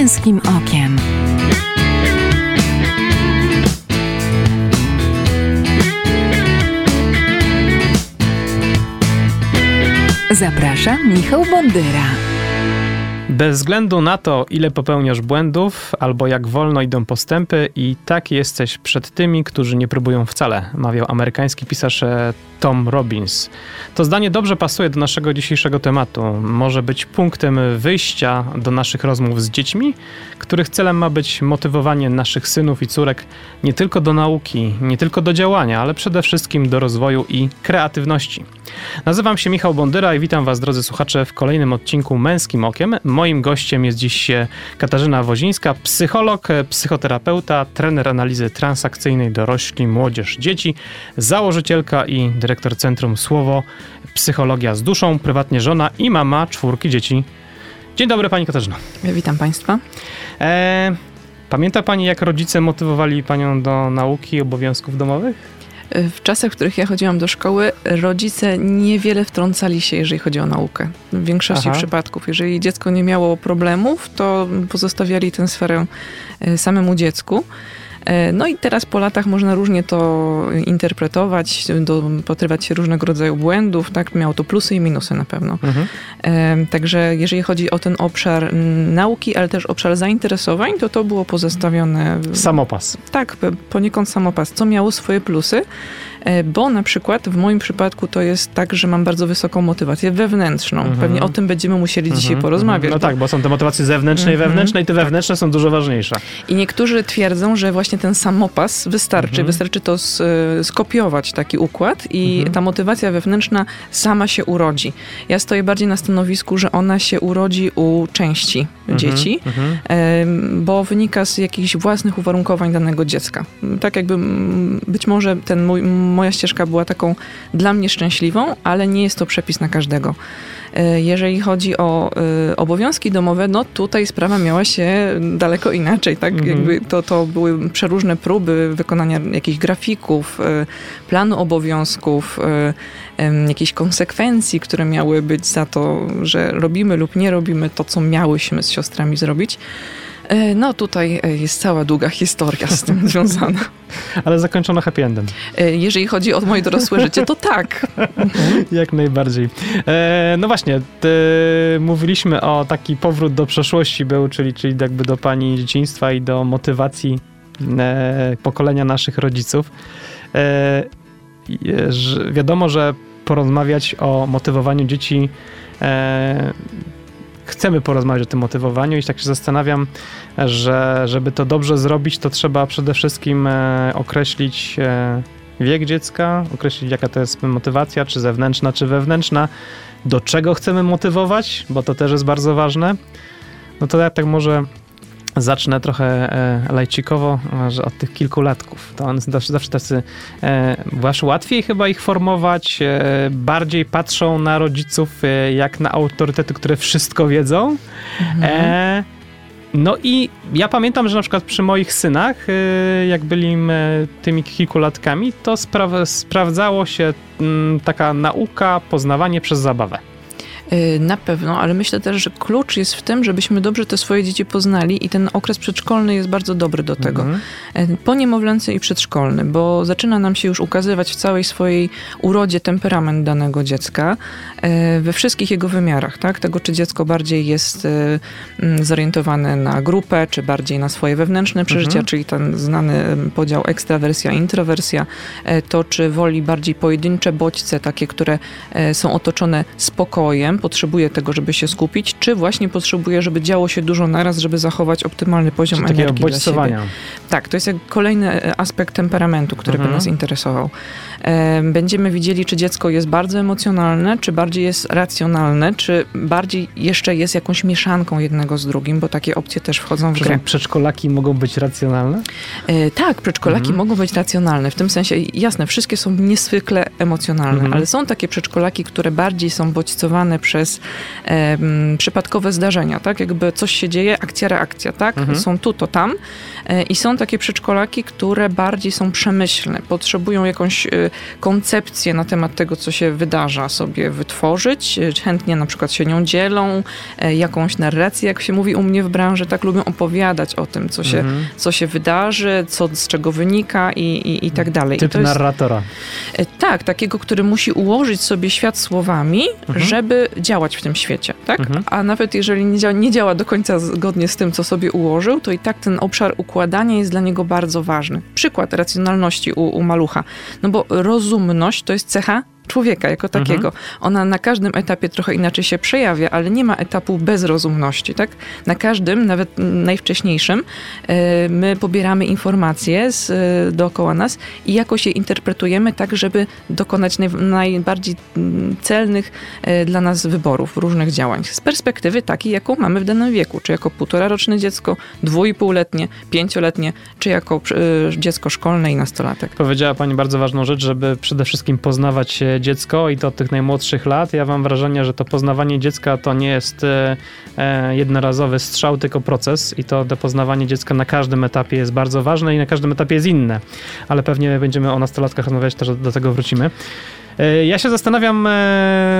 męskim okiem. Zapraszam Michał Bondyra. Bez względu na to, ile popełniasz błędów, albo jak wolno idą postępy, i tak jesteś przed tymi, którzy nie próbują wcale, mawiał amerykański pisarz e, Tom Robbins. To zdanie dobrze pasuje do naszego dzisiejszego tematu. Może być punktem wyjścia do naszych rozmów z dziećmi, których celem ma być motywowanie naszych synów i córek nie tylko do nauki, nie tylko do działania, ale przede wszystkim do rozwoju i kreatywności. Nazywam się Michał Bondyra i witam Was, drodzy słuchacze, w kolejnym odcinku Męskim Okiem. Moim gościem jest dziś Katarzyna Wozińska, psycholog, psychoterapeuta, trener analizy transakcyjnej dorośli, młodzież, dzieci, założycielka i dyrektor Centrum Słowo Psychologia z Duszą, prywatnie żona i mama czwórki dzieci. Dzień dobry Pani Katarzyna. Witam Państwa. E, pamięta Pani, jak rodzice motywowali Panią do nauki obowiązków domowych? W czasach, w których ja chodziłam do szkoły, rodzice niewiele wtrącali się, jeżeli chodzi o naukę. W większości Aha. przypadków, jeżeli dziecko nie miało problemów, to pozostawiali tę sferę e, samemu dziecku. E, no i teraz po latach można różnie to interpretować, dopatrywać się różnego rodzaju błędów, tak? Miało to plusy i minusy na pewno. Mhm. E, także jeżeli chodzi o ten obszar nauki, ale też obszar zainteresowań, to to było pozostawione... Samopas. Tak, poniekąd samopas, co miało swoje plusy, bo na przykład w moim przypadku to jest tak, że mam bardzo wysoką motywację wewnętrzną. Mhm. Pewnie o tym będziemy musieli mhm. dzisiaj porozmawiać. No bo... tak, bo są te motywacje zewnętrzne i mhm. wewnętrzne i te wewnętrzne są dużo ważniejsze. I niektórzy twierdzą, że właśnie ten samopas wystarczy. Mhm. Wystarczy to e, skopiować, taki układ i mhm. ta motywacja wewnętrzna sama się urodzi. Ja stoję bardziej na stanowisku, że ona się urodzi u części mhm. dzieci, bo wynika z jakichś własnych uwarunkowań danego dziecka. Tak jakby być może ten mój moja ścieżka była taką dla mnie szczęśliwą, ale nie jest to przepis na każdego. E, jeżeli chodzi o y, obowiązki domowe, no tutaj sprawa miała się daleko inaczej, tak? Mhm. Jakby to, to były przeróżne próby wykonania jakichś grafików, y, planu obowiązków, jakichś konsekwencji, które miały być za to, że robimy lub nie robimy to, co miałyśmy z siostrami zrobić. E, no tutaj e, jest cała długa historia z tym związana. Ale zakończono happy endem. E, jeżeli chodzi o moje dorosłe życie, to tak. Jak najbardziej. No właśnie, mówiliśmy o taki powrót do przeszłości był, czyli, czyli jakby do pani dzieciństwa i do motywacji pokolenia naszych rodziców. Wiadomo, że porozmawiać o motywowaniu dzieci chcemy porozmawiać o tym motywowaniu i tak się zastanawiam, że żeby to dobrze zrobić, to trzeba przede wszystkim e, określić e, wiek dziecka, określić jaka to jest motywacja, czy zewnętrzna, czy wewnętrzna, do czego chcemy motywować, bo to też jest bardzo ważne. No to ja tak może zacznę trochę e, lajcikowo, że od tych kilkulatków. To one zawsze, zawsze tacy, e, łatwiej chyba ich formować, e, bardziej patrzą na rodziców jak na autorytety, które wszystko wiedzą. Mhm. No i ja pamiętam, że na przykład przy moich synach, jak byli tymi kilkulatkami, to spra sprawdzało się taka nauka, poznawanie przez zabawę. Y, na pewno, ale myślę też, że klucz jest w tym, żebyśmy dobrze te swoje dzieci poznali i ten okres przedszkolny jest bardzo dobry do tego. Mhm. Y, poniemowlęcy i przedszkolny, bo zaczyna nam się już ukazywać w całej swojej urodzie temperament danego dziecka y, we wszystkich jego wymiarach, tak? Tego, czy dziecko bardziej jest mm, zorientowane na grupę, czy bardziej na swoje wewnętrzne przeżycia, mhm. czyli ten znany podział ekstrawersja, introwersja, to czy woli bardziej pojedyncze bodźce, takie, które są otoczone spokojem, potrzebuje tego, żeby się skupić, czy właśnie potrzebuje, żeby działo się dużo naraz, żeby zachować optymalny poziom energii dla siebie. Tak, to jest jak kolejny e, aspekt temperamentu, który mhm. by nas interesował. Będziemy widzieli, czy dziecko jest bardzo emocjonalne, czy bardziej jest racjonalne, czy bardziej jeszcze jest jakąś mieszanką jednego z drugim, bo takie opcje też wchodzą w grę. Przedszkolaki mogą być racjonalne? E, tak, przedszkolaki mhm. mogą być racjonalne. W tym sensie, jasne, wszystkie są niezwykle emocjonalne, mhm. ale są takie przedszkolaki, które bardziej są bodźcowane przez przypadkowe zdarzenia, tak? Jakby coś się dzieje, akcja, reakcja, tak? Mhm. Są tu, to tam. E, I są takie przedszkolaki, które bardziej są przemyślne, potrzebują jakąś e, koncepcję na temat tego, co się wydarza sobie wytworzyć. E, chętnie na przykład się nią dzielą, e, jakąś narrację, jak się mówi u mnie w branży, tak lubią opowiadać o tym, co się, mhm. co się wydarzy, co z czego wynika i, i, i tak dalej. Typ jest, narratora. Tak, takiego, który musi ułożyć sobie świat słowami, mhm. żeby działać w tym świecie, tak? Mhm. A nawet jeżeli nie działa, nie działa do końca zgodnie z tym, co sobie ułożył, to i tak ten obszar układania jest dla niego bardzo ważny. Przykład racjonalności u, u malucha. No bo rozumność to jest cecha człowieka jako mhm. takiego. Mhm. Ona na każdym etapie trochę inaczej się przejawia, ale nie ma etapu bezrozumności, tak? Na każdym, nawet najwcześniejszym, e, my pobieramy informacje z, e, dookoła nas i jakoś je interpretujemy tak, żeby dokonać naj, najbardziej mm, celnych e, dla nas wyborów, różnych działań. Z perspektywy takiej, jaką mamy w danym wieku, czy jako półtora roczne dziecko, dwu i półletnie, pięcioletnie, czy jako dziecko szkolne i nastolatek. Powiedziała Pani bardzo ważną rzecz, żeby przede wszystkim poznawać się dziecko i to od tych najmłodszych lat. Ja mam wrażenie, że to poznawanie dziecka to nie jest e, e, jednorazowy strzał, tylko proces i to, to poznawanie dziecka na każdym etapie jest bardzo ważne i na każdym etapie jest inne. Ale pewnie będziemy o nastolatkach rozmawiać, też do tego wrócimy. E, ja się zastanawiam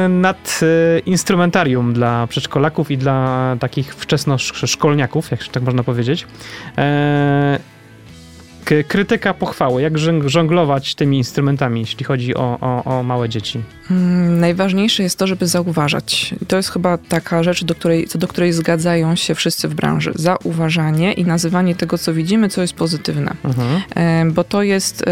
nad instrumentarium dla przedszkolaków i dla takich wczesnoszkolniaków, jak tak można powiedzieć krytyka, pochwały. Jak żonglować tymi instrumentami, jeśli chodzi o, o, o małe dzieci? Hmm, najważniejsze jest to, żeby zauważać. I to jest chyba taka rzecz, do której, co do której zgadzają się wszyscy w branży. Zauważanie i nazywanie tego, co widzimy, co jest pozytywne. Mhm. E, bo to jest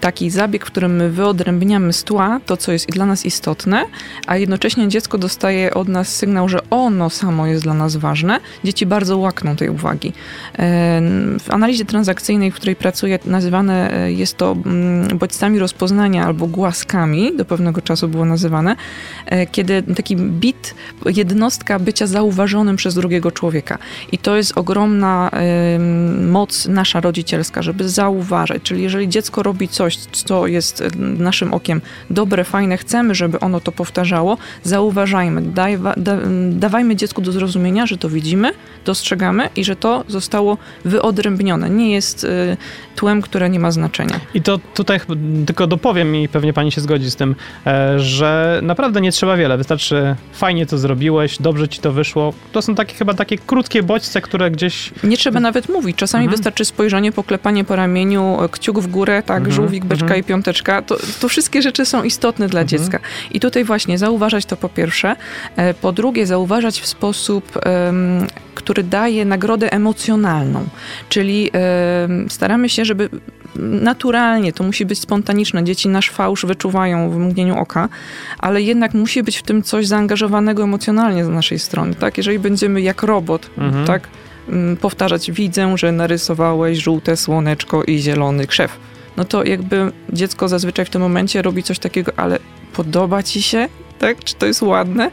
taki zabieg, w którym my wyodrębniamy z tła to, co jest dla nas istotne, a jednocześnie dziecko dostaje od nas sygnał, że ono samo jest dla nas ważne. Dzieci bardzo łakną tej uwagi. W analizie transakcyjnej, w której pracuję, nazywane e, jest to mm, bodźcami rozpoznania albo głaskami, do pewnego czasu było nazywane, e, kiedy taki bit, jednostka bycia zauważonym przez drugiego człowieka. I to jest ogromna moc nasza rodzicielska, żeby zauważać. Czyli jeżeli dziecko robi coś, co jest e, naszym okiem dobre, fajne, chcemy, żeby ono to powtarzało, zauważajmy, daj, da, dawajmy dziecku do zrozumienia, że to widzimy, dostrzegamy i że to zostało wyodrębnione. Nie jest y, tłem, które nie ma znaczenia. I to tutaj tylko dopowiem i pewnie pani się zgodzi z tym, e, że naprawdę nie trzeba wiele. Wystarczy fajnie to zrobiłeś, dobrze ci to wyszło. To są takie chyba takie krótkie bodźce, które gdzieś... Nie trzeba nawet mówić. Czasami mhm. wystarczy spojrzenie, poklepanie po ramieniu, kciuk w górę, tak, mhm. żółwik, beczka mhm. i piąteczka. To, to wszystkie rzeczy są istotne dla mhm. dziecka. I tutaj właśnie zauważać to po pierwsze. E, po drugie, zauważać w sposób, um, który daje nagrodę emocjonalną. Czyli staramy się, żeby naturalnie, to musi być spontaniczne. Dzieci nasz fałsz wyczuwają w mgnieniu oka, ale jednak musi być w tym coś zaangażowanego emocjonalnie z naszej strony, tak? Jeżeli będziemy jak robot, mhm. tak? Mm, powtarzać, widzę, że narysowałeś żółte słoneczko i zielony krzew. No to jakby dziecko zazwyczaj w tym momencie robi coś takiego, ale podoba ci się? Tak? Czy to jest ładne?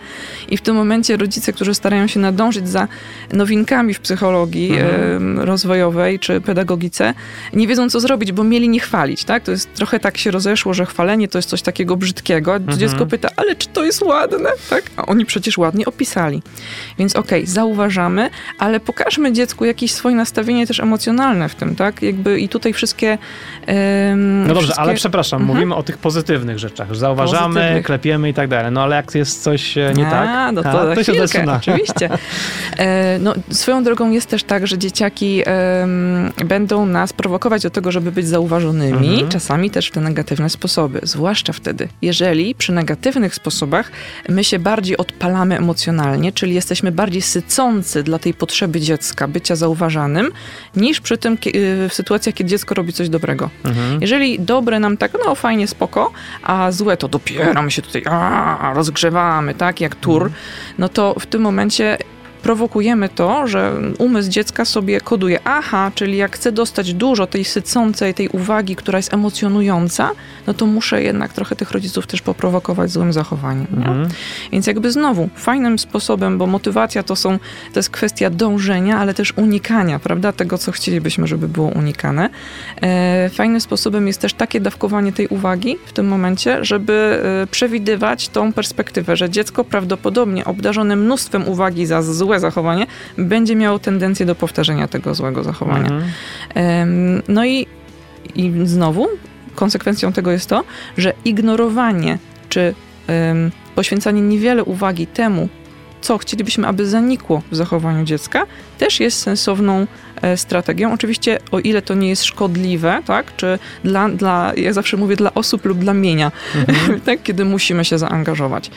I w tym momencie rodzice, którzy starają się nadążyć za nowinkami w psychologii mhm. rozwojowej czy pedagogice, nie wiedzą, co zrobić, bo mieli nie chwalić, tak? To jest trochę tak się rozeszło, że chwalenie to jest coś takiego brzydkiego. Mhm. Dziecko pyta, ale czy to jest ładne, tak? A oni przecież ładnie opisali. Więc okej, okay, zauważamy, ale pokażmy dziecku jakieś swoje nastawienie też emocjonalne w tym, tak? Jakby i tutaj wszystkie... Um, no dobrze, wszystkie... ale przepraszam, mhm. mówimy o tych pozytywnych rzeczach. Zauważamy, pozytywnych. klepiemy i tak dalej. No no ale jak jest coś e, nie A, tak, no to, a, to się zaczyna. Oczywiście. E, no, swoją drogą jest też tak, że dzieciaki będą nas prowokować do tego, żeby być zauważonymi, mhm. czasami też w te negatywne sposoby. Zwłaszcza wtedy, jeżeli przy negatywnych sposobach my się bardziej odpalamy emocjonalnie, czyli jesteśmy bardziej sycący dla tej potrzeby dziecka, bycia zauważanym, niż przy tym w sytuacjach, kiedy dziecko robi coś dobrego. Mhm. Jeżeli dobre nam tak, no fajnie, spoko, a złe to dopiero my się tutaj a, rozgrzewamy, tak, jak tur, no to w tym momencie prowokujemy to, że umysł dziecka sobie koduje, aha, czyli jak chcę dostać dużo tej sycącej, tej uwagi, która jest emocjonująca, no to muszę jednak trochę tych rodziców też poprowokować złym zachowaniem. Mhm. Więc jakby znowu, fajnym sposobem, bo motywacja to są, to jest kwestia dążenia, ale też unikania, prawda, tego, co chcielibyśmy, żeby było unikane. E, fajnym sposobem jest też takie dawkowanie tej uwagi w tym momencie, żeby e, przewidywać tą perspektywę, że dziecko prawdopodobnie obdarzone mnóstwem uwagi za złe złe zachowanie, będzie miało tendencję do powtarzania tego złego zachowania. Mhm. No i, i znowu konsekwencją tego jest to, że ignorowanie czy poświęcanie niewiele uwagi temu, co chcielibyśmy, aby zanikło w zachowaniu dziecka, też jest sensowną e, strategią. Oczywiście, o ile to nie jest szkodliwe, tak, czy dla, dla ja zawsze mówię dla osób lub dla mienia, mhm. tak, kiedy musimy się zaangażować.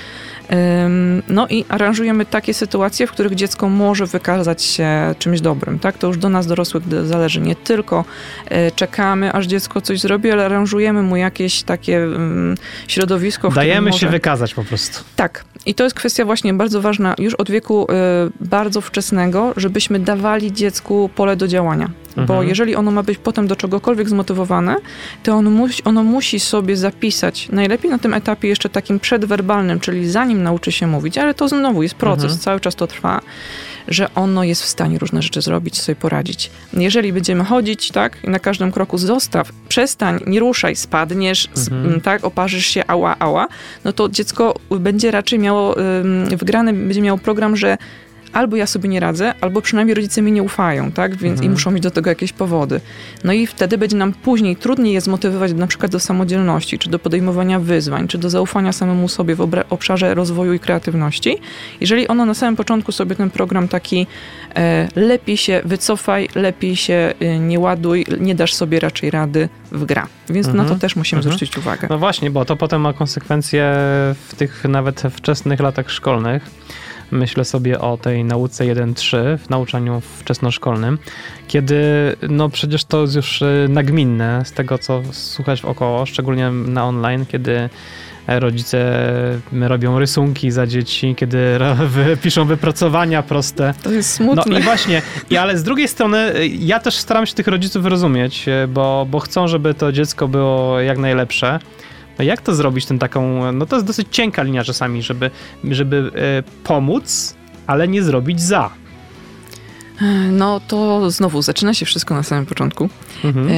No i aranżujemy takie sytuacje, w których dziecko może wykazać się czymś dobrym. Tak? To już do nas dorosłych zależy. Nie tylko e, czekamy, aż dziecko coś zrobi, ale aranżujemy mu jakieś takie środowisko. W Dajemy może... się wykazać po prostu. Tak. I to jest kwestia właśnie bardzo ważna już od wieku e, bardzo wczesnego, żebyśmy dawali dziecku pole do działania. Mhm. Bo jeżeli ono ma być potem do czegokolwiek zmotywowane, to ono musi, ono musi sobie zapisać, najlepiej na tym etapie jeszcze takim przedwerbalnym, czyli zanim nauczy się mówić, ale to znowu jest proces, mhm. cały czas to trwa, że ono jest w stanie różne rzeczy zrobić, sobie poradzić. Jeżeli będziemy chodzić, tak, i na każdym kroku zostaw, przestań, nie ruszaj, spadniesz, mhm. tak, oparzysz się, ała, ała, no to dziecko będzie raczej miało, wgrany będzie miało program, że albo ja sobie nie radzę, albo przynajmniej rodzice mi nie ufają, tak? Więc mhm. i muszą mieć do tego jakieś powody. No i wtedy będzie nam później trudniej je zmotywować na przykład do samodzielności, czy do podejmowania wyzwań, czy do zaufania samemu sobie w obszarze rozwoju i kreatywności. Jeżeli ono na samym początku sobie ten program taki e, lepiej się wycofaj, lepiej się e, nie ładuj, nie dasz sobie raczej rady w gra. Więc mhm. na to mhm. też musimy mhm. zwrócić uwagę. No właśnie, bo to potem ma konsekwencje w tych nawet wczesnych latach szkolnych myślę sobie o tej nauce 1.3 w nauczaniu wczesnoszkolnym, kiedy no przecież to jest już y, nagminne z tego, co słuchać wokoło, szczególnie na online, kiedy rodzice robią rysunki za dzieci, kiedy piszą wypracowania proste. To jest smutne. No i właśnie, i, ale z drugiej strony y, ja też staram się tych rodziców rozumieć, y, bo, bo chcą, żeby to dziecko było jak najlepsze. No jak to zrobić, ten taką, no to jest dosyć cienka linia czasami, żeby, żeby e, pomóc, ale nie zrobić za. No to znowu zaczyna się wszystko na samym początku. Mhm. E,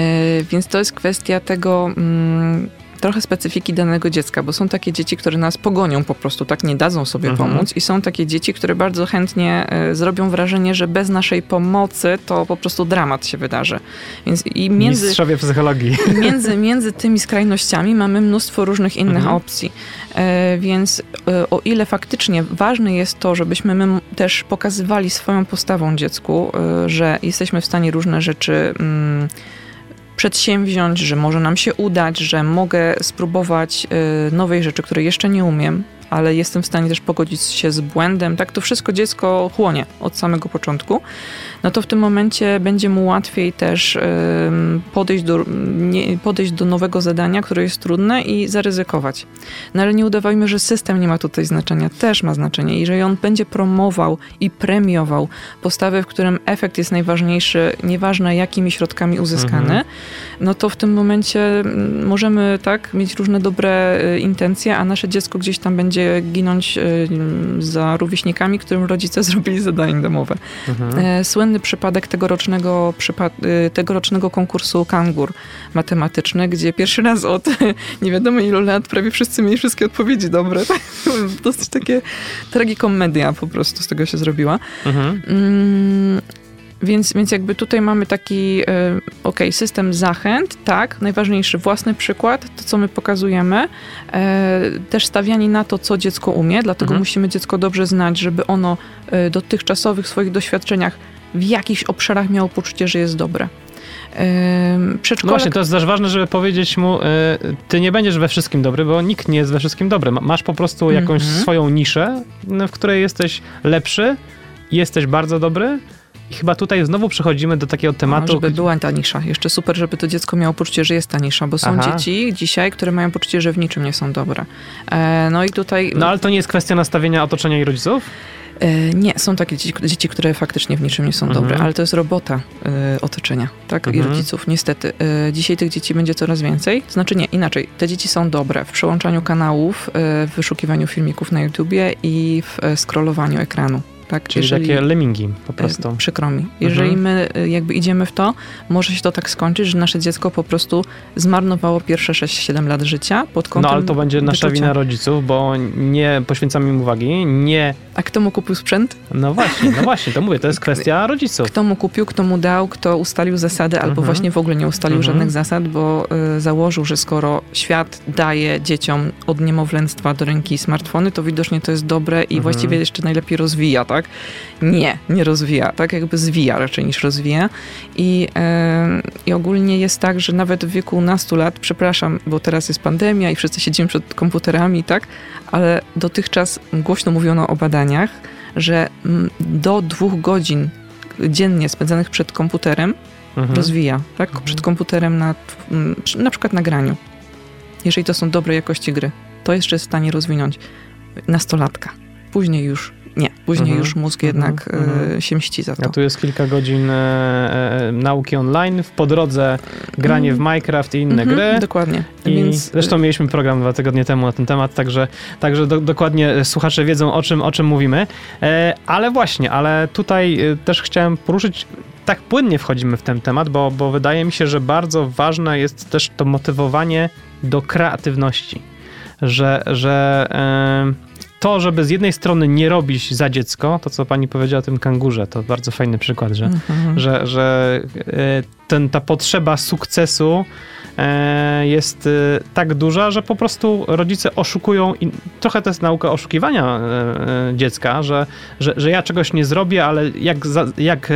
więc to jest kwestia tego, mm, trochę specyfiki danego dziecka, bo są takie dzieci, które nas pogonią po prostu, tak nie dadzą sobie mhm. pomóc i są takie dzieci, które bardzo chętnie y, zrobią wrażenie, że bez naszej pomocy to po prostu dramat się wydarzy. Więc i między... Mistrzowie psychologii. Między, między tymi skrajnościami mamy mnóstwo różnych innych mhm. opcji. Y, więc y, o ile faktycznie ważne jest to, żebyśmy my też pokazywali swoją postawą dziecku, że jesteśmy w stanie różne rzeczy mm, przedsięwziąć, że może nam się udać, że mogę spróbować y, nowej rzeczy, której jeszcze nie umiem, ale jestem w stanie też pogodzić się z błędem, tak to wszystko dziecko chłonie od samego początku, no to w tym momencie będzie mu łatwiej też podejść do, podejść do nowego zadania, które jest trudne i zaryzykować. No ale nie udawajmy, że system nie ma tutaj znaczenia, też ma znaczenie. Jeżeli on będzie promował i premiował postawy, w którym efekt jest najważniejszy, nieważne jakimi środkami uzyskany, mhm. no to w tym momencie mm, możemy tak mieć różne dobre y, intencje, a nasze dziecko gdzieś tam będzie ginąć e, za rówieśnikami, którym rodzice zrobili zadanie domowe. Mhm. E, słynny przypadek tegorocznego, e, tegorocznego konkursu Kangur matematyczny, gdzie pierwszy raz od nie wiadomo ilu lat prawie wszyscy mieli wszystkie odpowiedzi dobre. Dosyć takie tragikomedia po prostu z tego się zrobiła. Mhm. Więc, więc jakby tutaj mamy taki, e, ok, system zachęt, tak, najważniejszy własny przykład, to co my pokazujemy, e, też stawianie na to, co dziecko umie, dlatego mhm. musimy dziecko dobrze znać, żeby ono e, dotychczasowych swoich doświadczeniach w jakichś obszarach miało poczucie, że jest dobre. Przedszkolek... No właśnie, to jest też ważne, żeby powiedzieć mu, ty nie będziesz we wszystkim dobry, bo nikt nie jest we wszystkim dobry. Masz po prostu jakąś mm -hmm. swoją niszę, w której jesteś lepszy, jesteś bardzo dobry, i chyba tutaj znowu przechodzimy do takiego tematu. żeby gdzie... była ta nisza. Jeszcze super, żeby to dziecko miało poczucie, że jest ta nisza, bo są Aha. dzieci dzisiaj, które mają poczucie, że w niczym nie są dobre. E, no i tutaj. No ale to nie jest kwestia nastawienia otoczenia i rodziców? E, nie, są takie dzieci, dzieci, które faktycznie w niczym nie są mhm. dobre, ale to jest robota y, otoczenia, tak? Mhm. I rodziców, niestety. Y, dzisiaj tych dzieci będzie coraz więcej. Znaczy nie, inaczej. Te dzieci są dobre w przełączaniu kanałów, y, w wyszukiwaniu filmików na YouTubie i w scrollowaniu ekranu. Tak? Czyli Jeżeli- takie lemingi po E, prostu. Przykro mi. Jeżeli Mhm. my e, jakby idziemy w to, może się to tak skończyć, że nasze dziecko po prostu zmarnowało pierwsze 6-7 lat życia pod No kątem ale to będzie nasza wyczucia. wina rodziców, bo nie poświęcamy im uwagi, nie... A kto mu kupił sprzęt? No właśnie, no właśnie, to mówię, to jest kwestia rodziców. Kto mu kupił, kto mu dał, kto ustalił zasady, albo Mhm. właśnie w ogóle nie ustalił Mhm. żadnych zasad, bo y, założył, że skoro świat daje dzieciom od niemowlęctwa do ręki smartfony, to widocznie to jest dobre i Mhm. właściwie jeszcze najlepiej rozwija, tak? Nie, nie rozwija, tak jakby zwija raczej niż rozwija. I, y, I ogólnie jest tak, że nawet w wieku nastu lat, przepraszam, bo teraz jest pandemia i wszyscy siedzimy przed komputerami, tak? Ale dotychczas głośno mówiono o badaniach, że mm, do dwóch godzin dziennie spędzanych przed komputerem Mhm. rozwija, tak? Mhm. Przed komputerem na, mm, na przykład na graniu. Jeżeli to są dobrej jakości gry, to jeszcze jest w stanie rozwinąć nastolatka. Później już nie. Później Mhm. już mózg Mhm. jednak Mhm. e, się mści za A to. tu jest kilka godzin e, e, nauki online, w po drodze granie w Minecraft i inne Mhm, gry. Dokładnie. I Więc zresztą mieliśmy program dwa tygodnie temu na ten temat, także, także do, dokładnie słuchacze wiedzą o czym, o czym mówimy. E, ale właśnie, ale tutaj e, też chciałem poruszyć, tak płynnie wchodzimy w ten temat, bo, bo wydaje mi się, że bardzo ważne jest też to motywowanie do kreatywności. Że, że e, to, żeby z jednej strony nie robić za dziecko, to co pani powiedziała o tym kangurze, to bardzo fajny przykład, że, Mhm. że, że e, ten, ta potrzeba sukcesu e, jest e, tak duża, że po prostu rodzice oszukują i trochę to jest nauka oszukiwania dziecka, że, że, że ja czegoś nie zrobię, ale jak, za, jak,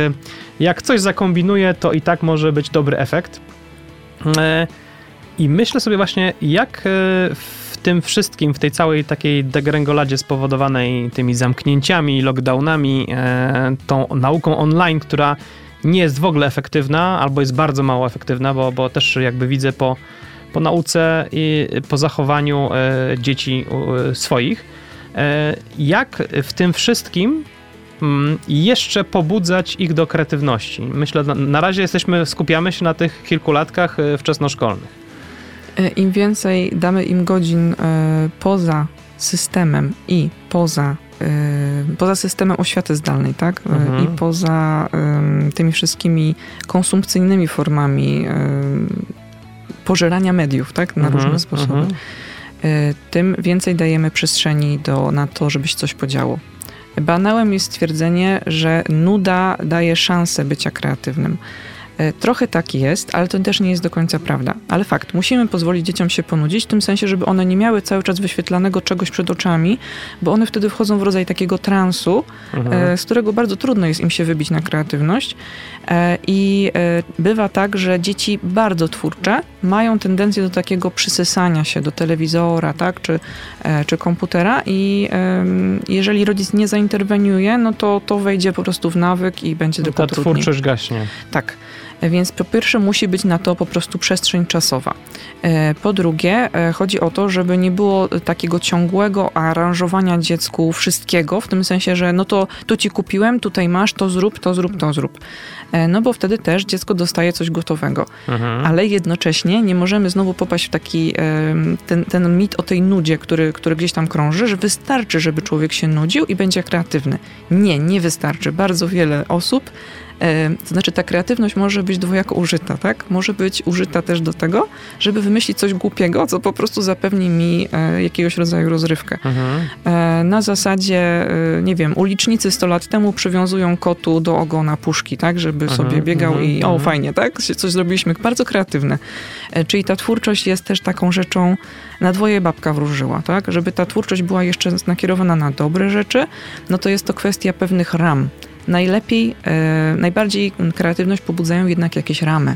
jak coś zakombinuję, to i tak może być dobry efekt. I myślę sobie właśnie, jak w tym wszystkim, w tej całej takiej degrengoladzie spowodowanej tymi zamknięciami, lockdownami, e, tą nauką online, która nie jest w ogóle efektywna, albo jest bardzo mało efektywna, bo, bo też jakby widzę po, po nauce i po zachowaniu e, dzieci swoich, e, jak w tym wszystkim mm, jeszcze pobudzać ich do kreatywności. Myślę, na, razie jesteśmy, skupiamy się na tych kilkulatkach e, wczesnoszkolnych. E, Im więcej damy im godzin e, poza systemem i poza, e, poza systemem oświaty zdalnej, tak? Mhm. I poza tymi wszystkimi konsumpcyjnymi formami pożerania mediów, tak? Na Mhm, różne sposoby. mhm. tym więcej dajemy przestrzeni do, na to, żeby się coś podziało. Banałem jest stwierdzenie, że nuda daje szansę bycia kreatywnym. E, Trochę tak jest, ale to też nie jest do końca prawda. Ale fakt, musimy pozwolić dzieciom się ponudzić, w tym sensie, żeby one nie miały cały czas wyświetlanego czegoś przed oczami, bo one wtedy wchodzą w rodzaj takiego transu, Mhm. e, z którego bardzo trudno jest im się wybić na kreatywność. E, I bywa tak, że dzieci bardzo twórcze mają tendencję do takiego przysysania się do telewizora, tak, czy, czy komputera i jeżeli rodzic nie zainterweniuje, no to to wejdzie po prostu w nawyk i będzie tylko Ta trudniej. twórczość gaśnie. Tak. Więc po pierwsze musi być na to po prostu przestrzeń czasowa. E, Po drugie, e, chodzi o to, żeby nie było takiego ciągłego aranżowania dziecku wszystkiego, w tym sensie, że no to tu ci kupiłem, tutaj masz, to zrób, to zrób, to zrób. E, No bo wtedy też dziecko dostaje coś gotowego. Mhm. Ale jednocześnie nie możemy znowu popaść w taki ten, ten mit o tej nudzie, który, który gdzieś tam krąży, że wystarczy, żeby człowiek się nudził i będzie kreatywny. Nie, nie wystarczy. Bardzo wiele osób, to znaczy ta kreatywność może być dwojako użyta, tak? Może być użyta też do tego, żeby wymyślić coś głupiego, co po prostu zapewni mi e, jakiegoś rodzaju rozrywkę. Mhm. E, Na zasadzie, e, nie wiem, ulicznicy 100 lat temu przywiązują kotu do ogona puszki, tak, żeby Mhm, sobie biegał mhm, i o, mhm. fajnie, tak, coś zrobiliśmy, bardzo kreatywne. Czyli ta twórczość jest też taką rzeczą, na dwoje babka wróżyła, tak, żeby ta twórczość była jeszcze nakierowana na dobre rzeczy, no to jest to kwestia pewnych ram. Najlepiej, e, najbardziej kreatywność pobudzają jednak jakieś ramy.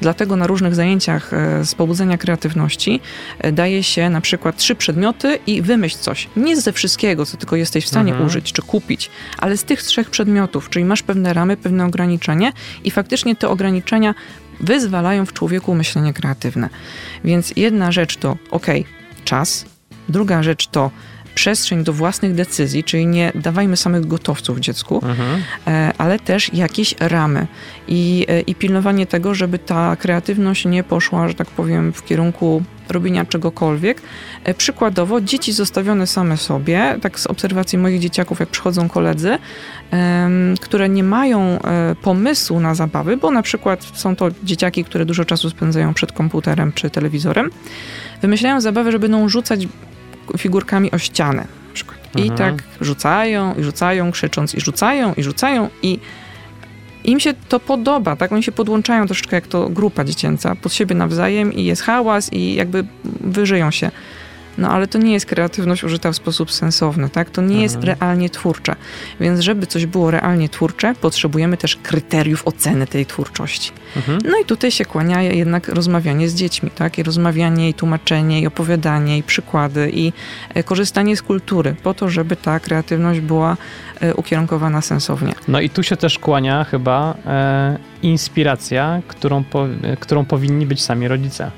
Dlatego na różnych zajęciach e, z pobudzenia kreatywności e, daje się na przykład trzy przedmioty i wymyśl coś. Nie ze wszystkiego, co tylko jesteś w stanie Mhm. użyć czy kupić, ale z tych trzech przedmiotów, czyli masz pewne ramy, pewne ograniczenie i faktycznie te ograniczenia wyzwalają w człowieku myślenie kreatywne. Więc jedna rzecz to, ok, czas, druga rzecz to przestrzeń do własnych decyzji, czyli nie dawajmy samych gotowców dziecku, mhm. E, ale też jakieś ramy i, e, i pilnowanie tego, żeby ta kreatywność nie poszła, że tak powiem, w kierunku robienia czegokolwiek. E, przykładowo, dzieci zostawione same sobie, tak z obserwacji moich dzieciaków, jak przychodzą koledzy, które nie mają pomysłu na zabawy, bo na przykład są to dzieciaki, które dużo czasu spędzają przed komputerem czy telewizorem, wymyślają zabawę, żeby będą rzucać figurkami o ścianę. I mhm. tak rzucają, i rzucają, krzycząc, i rzucają, i rzucają, i im się to podoba, tak? Oni się podłączają troszeczkę jak to grupa dziecięca pod siebie nawzajem i jest hałas i jakby wyżyją się. No ale to nie jest kreatywność użyta w sposób sensowny, tak? To nie mhm. jest realnie twórcze. Więc żeby coś było realnie twórcze, potrzebujemy też kryteriów oceny tej twórczości. Mhm. No i tutaj się kłania jednak rozmawianie z dziećmi, tak? I rozmawianie, i tłumaczenie, i opowiadanie, i przykłady, i e, korzystanie z kultury, po to, żeby ta kreatywność była e, ukierunkowana sensownie. No i tu się też kłania chyba e, inspiracja, którą, po, e, którą powinni być sami rodzice.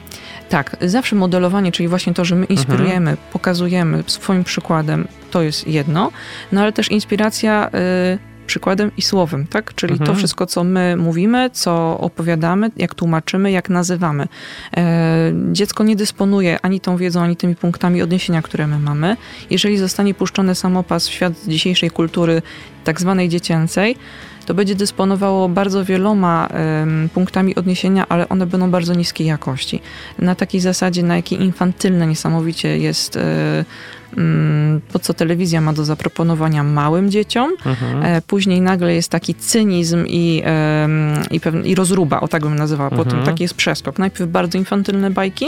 Tak, zawsze modelowanie, czyli właśnie to, że my inspirujemy, mhm. pokazujemy swoim przykładem, to jest jedno, no ale też inspiracja y, przykładem i słowem, tak? Czyli mhm. to wszystko, co my mówimy, co opowiadamy, jak tłumaczymy, jak nazywamy. E, dziecko nie dysponuje ani tą wiedzą, ani tymi punktami odniesienia, które my mamy. Jeżeli zostanie puszczony samopas w świat dzisiejszej kultury tak zwanej dziecięcej, to będzie dysponowało bardzo wieloma punktami odniesienia, ale one będą bardzo niskiej jakości. Na takiej zasadzie, na jakiej infantylne niesamowicie jest e, to, co telewizja ma do zaproponowania małym dzieciom. Mhm. E, później nagle jest taki cynizm i, i, pewne, i rozruba, o tak bym nazywała. Potem mhm. taki jest przeskok. Najpierw bardzo infantylne bajki,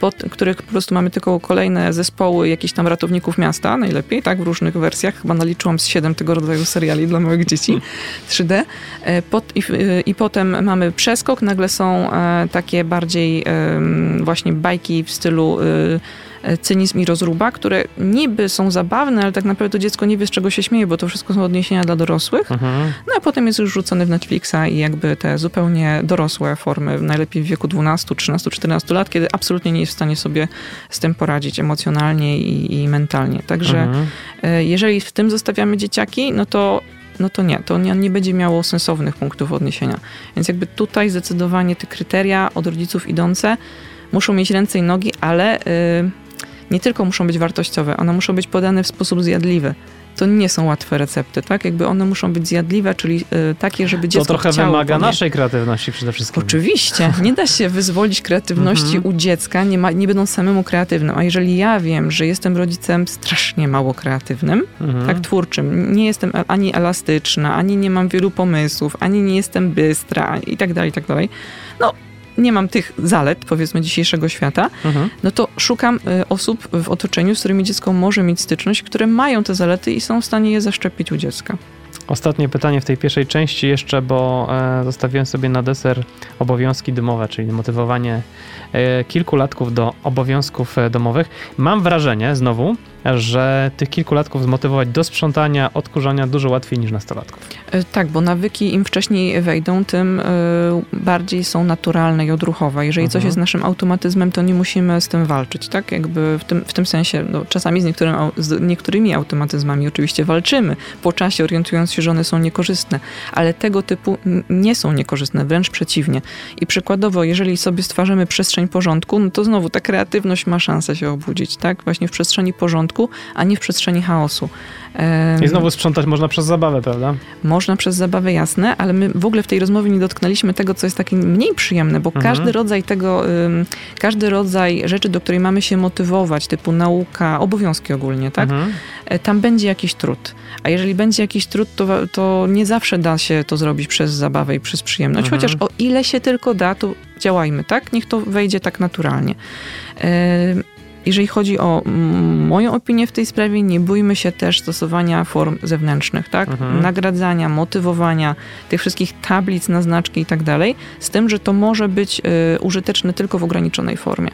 pod których po prostu mamy tylko kolejne zespoły jakichś tam ratowników miasta, najlepiej, tak, w różnych wersjach. Chyba naliczyłam z siedem tego rodzaju seriali dla małych dzieci 3D. E, pod, i, I potem mamy przeskok, nagle są e, takie bardziej właśnie bajki w stylu E, cynizm i rozruba, które niby są zabawne, ale tak naprawdę to dziecko nie wie, z czego się śmieje, bo to wszystko są odniesienia dla dorosłych. Mhm. No a potem jest już rzucony w Netflixa i jakby te zupełnie dorosłe formy, najlepiej w wieku 12, 13, 14 lat, kiedy absolutnie nie jest w stanie sobie z tym poradzić emocjonalnie i, i mentalnie. Także mhm. E, jeżeli w tym zostawiamy dzieciaki, no to no to nie, to nie, nie, będzie miało sensownych punktów odniesienia. Więc jakby tutaj zdecydowanie te kryteria od rodziców idące muszą mieć ręce i nogi, ale yy, nie tylko muszą być wartościowe, one muszą być podane w sposób zjadliwy. To nie są łatwe recepty, tak? Jakby one muszą być zjadliwe, czyli y, takie, żeby dziecko To trochę chciało wymaga naszej kreatywności przede wszystkim. Oczywiście. Nie da się wyzwolić kreatywności mhm. u dziecka, nie, ma, nie będąc samemu kreatywnym. A jeżeli ja wiem, że jestem rodzicem strasznie mało kreatywnym, mhm. tak, twórczym, nie jestem ani elastyczna, ani nie mam wielu pomysłów, ani nie jestem bystra i tak dalej, i tak dalej, no nie mam tych zalet, powiedzmy, dzisiejszego świata, mhm. no to szukam y, osób w otoczeniu, z którymi dziecko może mieć styczność, które mają te zalety i są w stanie je zaszczepić u dziecka. Ostatnie pytanie w tej pierwszej części jeszcze, bo e, zostawiłem sobie na deser obowiązki domowe, czyli motywowanie e, kilkulatków do obowiązków e, domowych. Mam wrażenie znowu, że tych kilkulatków zmotywować do sprzątania, odkurzania dużo łatwiej niż nastolatków. E, tak, bo nawyki im wcześniej wejdą, tym e, bardziej są naturalne i odruchowe. Jeżeli coś mhm. jest naszym automatyzmem, to nie musimy z tym walczyć, tak? Jakby w tym, w tym sensie, no, czasami z, niektórym, z niektórymi automatyzmami oczywiście walczymy, po czasie orientując się, że one są niekorzystne, ale tego typu nie są niekorzystne, wręcz przeciwnie. I przykładowo, jeżeli sobie stwarzamy przestrzeń porządku, no to znowu ta kreatywność ma szansę się obudzić, tak? Właśnie w przestrzeni porządku porządku, a nie w przestrzeni chaosu. I znowu sprzątać można przez zabawę, prawda? Można przez zabawę, jasne, ale my w ogóle w tej rozmowie nie dotknęliśmy tego, co jest takie mniej przyjemne, bo mhm. każdy rodzaj tego, każdy rodzaj rzeczy, do której mamy się motywować, typu nauka, obowiązki ogólnie, tak? Mhm. E, tam będzie jakiś trud. A jeżeli będzie jakiś trud, to, to nie zawsze da się to zrobić przez zabawę i przez przyjemność. Mhm. Chociaż o ile się tylko da, to działajmy, tak? Niech to wejdzie tak naturalnie. Jeżeli chodzi o moją opinię w tej sprawie, nie bójmy się też stosowania form zewnętrznych, tak? Mhm. Nagradzania, motywowania, tych wszystkich tablic na znaczki i tak dalej, z tym, że to może być y, użyteczne tylko w ograniczonej formie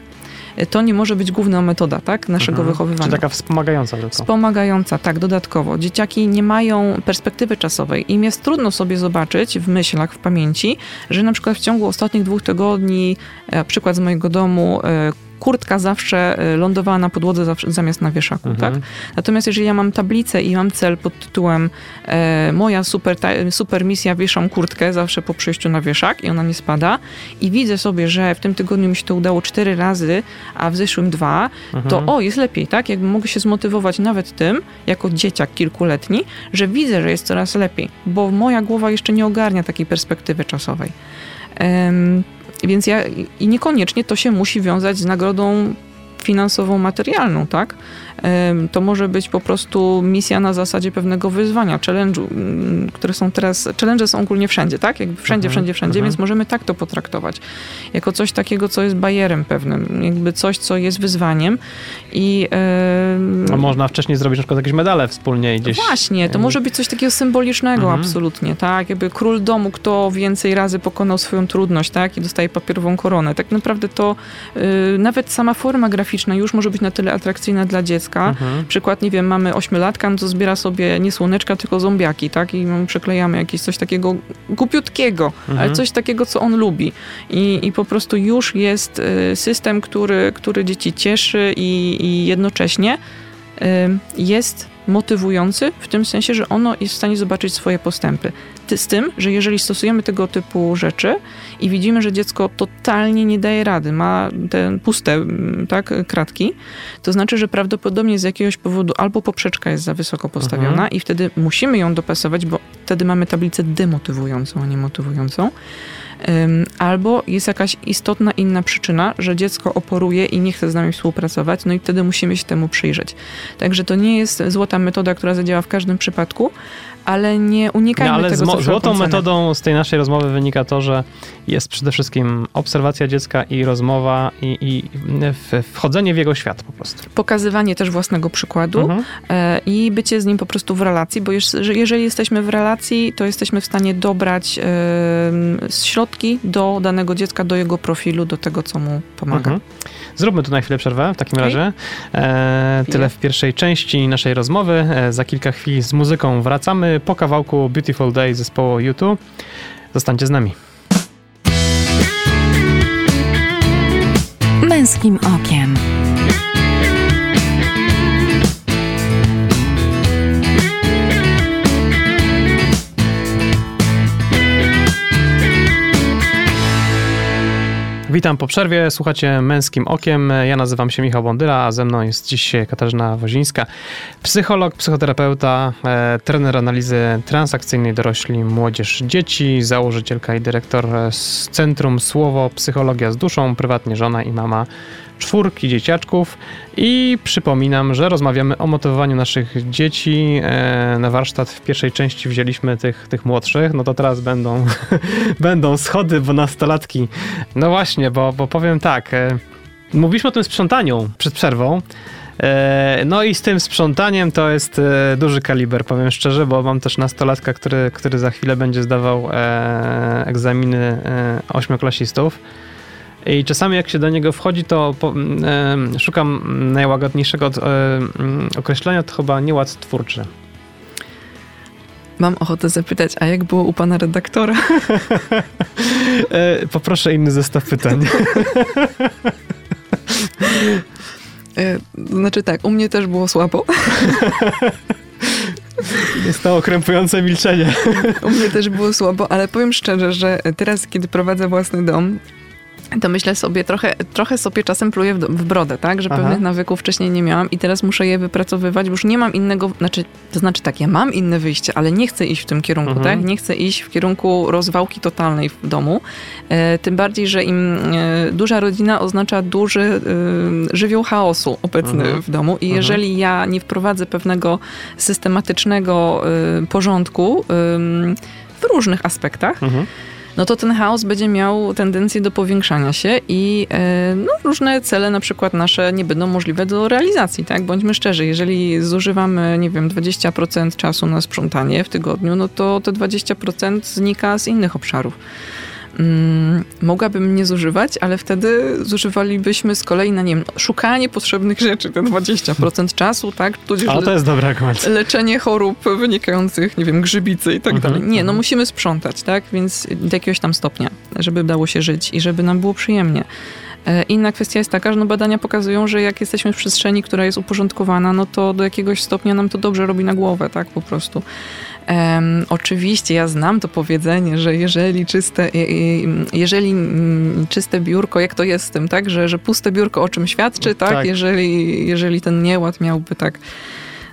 y, to nie może być główna metoda tak, naszego mhm. wychowywania. Czy taka wspomagająca tylko. Wspomagająca, tak, dodatkowo. Dzieciaki nie mają perspektywy czasowej. Im jest trudno sobie zobaczyć w myślach, w pamięci, że na przykład w ciągu ostatnich dwóch tygodni, e, przykład z mojego domu, e, kurtka zawsze e, lądowała na podłodze zawsze, zamiast na wieszaku, Mhm. tak? Natomiast jeżeli ja mam tablicę i mam cel pod tytułem e, moja super, ta, super misja, wieszam kurtkę zawsze po przyjściu na wieszak i ona nie spada i widzę sobie, że w tym tygodniu mi się to udało cztery razy, a w zeszłym dwa, to Mhm. o, jest lepiej, tak? Jakby mogę się zmotywować nawet tym, jako dzieciak kilkuletni, że widzę, że jest coraz lepiej, bo moja głowa jeszcze nie ogarnia takiej perspektywy czasowej. Em, więc ja, i niekoniecznie to się musi wiązać z nagrodą finansową, materialną, tak? To może być po prostu misja na zasadzie pewnego wyzwania, challenge'u, mm, które są teraz, challenge są ogólnie wszędzie, tak? Jakby wszędzie, Mhm, wszędzie, wszędzie, mhm. więc możemy tak to potraktować. Jako coś takiego, co jest bajerem pewnym, jakby coś, co jest wyzwaniem i... em, A można wcześniej zrobić na przykład jakieś medale wspólnie gdzieś. Właśnie, to może być coś takiego symbolicznego Mhm. absolutnie, tak? Jakby król domu, kto więcej razy pokonał swoją trudność, tak? I dostaje papierową koronę. Tak naprawdę to y, nawet sama forma graficzna już może być na tyle atrakcyjna dla dziecka. Mhm. Przykład, nie wiem, mamy ośmiolatka, no to zbiera sobie nie słoneczka, tylko zombiaki, tak? I mu przyklejamy jakieś coś takiego głupiutkiego, Mhm. ale coś takiego, co on lubi. I, i po prostu już jest y, system, który, który dzieci cieszy i, i jednocześnie y, jest motywujący w tym sensie, że ono jest w stanie zobaczyć swoje postępy. Ty- Z tym, że jeżeli stosujemy tego typu rzeczy i widzimy, że dziecko totalnie nie daje rady, ma te puste tak, kratki, to znaczy, że prawdopodobnie z jakiegoś powodu albo poprzeczka jest za wysoko postawiona Mhm. i wtedy musimy ją dopasować, bo wtedy mamy tablicę demotywującą, a nie motywującą. Albo jest jakaś istotna inna przyczyna, że dziecko oporuje i nie chce z nami współpracować, no i wtedy musimy się temu przyjrzeć. Także to nie jest złota metoda, która zadziała w każdym przypadku, ale nie unikajmy No, ale tego złotą metodą z tej naszej rozmowy wynika to, że jest przede wszystkim obserwacja dziecka i rozmowa i, i wchodzenie w jego świat po prostu. Pokazywanie też własnego przykładu Mhm. e, i bycie z nim po prostu w relacji, bo jeżeli jesteśmy w relacji, to jesteśmy w stanie dobrać środki do danego dziecka, do jego profilu, do tego, co mu pomaga. Mhm. Zróbmy tu na chwilę przerwę w takim Okej. razie. E, tyle w pierwszej części naszej rozmowy. E, za kilka chwil z muzyką wracamy po kawałku Beautiful Day zespołu YouTube. Zostańcie z nami. Męskim okiem. Witam po przerwie, słuchacie Męskim Okiem. Ja nazywam się Michał Bondyra, a ze mną jest dziś Katarzyna Wozińska, psycholog, psychoterapeuta, e, trener analizy transakcyjnej dorośli, młodzież, dzieci, założycielka i dyrektor z Centrum Słowo Psychologia z Duszą, prywatnie żona i mama czwórki dzieciaczków i przypominam, że rozmawiamy o motywowaniu naszych dzieci. E, Na warsztat w pierwszej części wzięliśmy tych, tych młodszych, no to teraz będą, będą schody, bo nastolatki. No właśnie, bo, bo powiem tak, e, mówiliśmy o tym sprzątaniu przed przerwą. E, No i z tym sprzątaniem to jest duży kaliber, powiem szczerze, bo mam też nastolatka, który, który za chwilę będzie zdawał egzaminy ośmioklasistów. I czasami jak się do niego wchodzi, to po, e, szukam najłagodniejszego e, mm, określenia, to chyba nieład twórczy. Mam ochotę zapytać, a jak było u pana redaktora? E, poproszę inny zestaw pytań. E, Znaczy tak, u mnie też było słabo. Jest to okrępujące milczenie. U mnie też było słabo, ale powiem szczerze, że teraz, kiedy prowadzę własny dom, to myślę sobie, trochę, trochę sobie czasem pluję w, w brodę, tak? Że Aha. pewnych nawyków wcześniej nie miałam i teraz muszę je wypracowywać, bo już nie mam innego, znaczy, to znaczy tak, ja mam inne wyjście, ale nie chcę iść w tym kierunku, Mhm. tak? Nie chcę iść w kierunku rozwałki totalnej w domu. E, tym bardziej, że im e, duża rodzina oznacza duży e, żywioł chaosu obecny Mhm. w domu i Mhm. jeżeli ja nie wprowadzę pewnego systematycznego e, porządku w różnych aspektach, Mhm. No to ten chaos będzie miał tendencję do powiększania się i e, no, różne cele na przykład nasze nie będą możliwe do realizacji, tak? Bądźmy szczerzy, jeżeli zużywamy, nie wiem, 20% czasu na sprzątanie w tygodniu, no to te 20% znika z innych obszarów. Mm, mogłabym nie zużywać, ale wtedy zużywalibyśmy z kolei na, nie wiem, szukanie potrzebnych rzeczy, te 20% czasu, tak? Tudzież Ale to jest dobry argument. leczenie chorób wynikających, nie wiem, grzybicy i tak Mhm, dalej. Nie, no mhm. musimy sprzątać, tak? Więc do jakiegoś tam stopnia, żeby dało się żyć i żeby nam było przyjemnie. E, inna kwestia jest taka, że no badania pokazują, że jak jesteśmy w przestrzeni, która jest uporządkowana, no to do jakiegoś stopnia nam to dobrze robi na głowę, tak po prostu. Um, oczywiście ja znam to powiedzenie, że jeżeli czyste, jeżeli czyste biurko, jak to jest z tym, tak, że, że puste biurko o czym świadczy, tak, tak. Jeżeli, jeżeli ten nieład miałby tak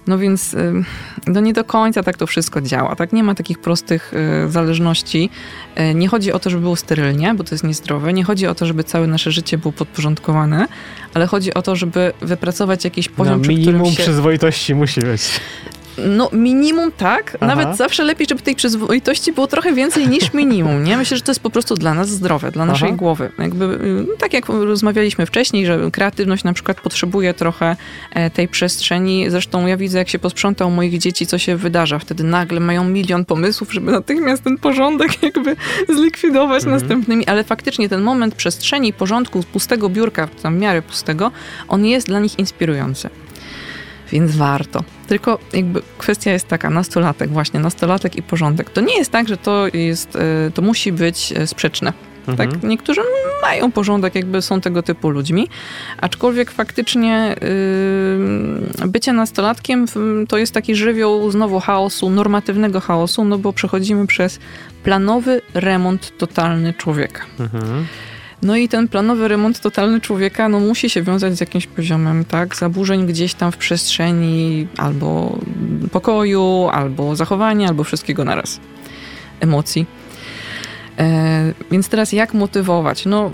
no więc no nie do końca tak to wszystko działa. Tak? Nie ma takich prostych y, zależności. Y, nie chodzi o to, żeby było sterylnie, bo to jest niezdrowe. Nie chodzi o to, żeby całe nasze życie było podporządkowane, ale chodzi o to, żeby wypracować jakiś poziom, no, przy minimum się... przyzwoitości musi być. No minimum tak, Aha. nawet zawsze lepiej, żeby tej przyzwoitości było trochę więcej niż minimum, nie? Myślę, że to jest po prostu dla nas zdrowe, dla naszej Aha. głowy. Jakby, no, tak jak rozmawialiśmy wcześniej, że kreatywność na przykład potrzebuje trochę e, tej przestrzeni. Zresztą ja widzę, jak się posprząta u moich dzieci, co się wydarza. Wtedy nagle mają milion pomysłów, żeby natychmiast ten porządek jakby zlikwidować mhm. następnymi, ale faktycznie ten moment przestrzeni, porządku, pustego biurka, tam w miarę pustego, on jest dla nich inspirujący więc warto. Tylko jakby kwestia jest taka, nastolatek właśnie, nastolatek i porządek. To nie jest tak, że to jest, e, to musi być e, sprzeczne. Mhm. Tak? Niektórzy mają porządek, jakby są tego typu ludźmi, aczkolwiek faktycznie yy, bycie nastolatkiem to jest taki żywioł znowu chaosu, normatywnego chaosu, no bo przechodzimy przez planowy remont totalny człowieka. Mhm. No i ten planowy remont totalny człowieka no, musi się wiązać z jakimś poziomem tak, zaburzeń gdzieś tam w przestrzeni albo pokoju, albo zachowania, albo wszystkiego naraz. Emocji. E, więc teraz jak motywować? No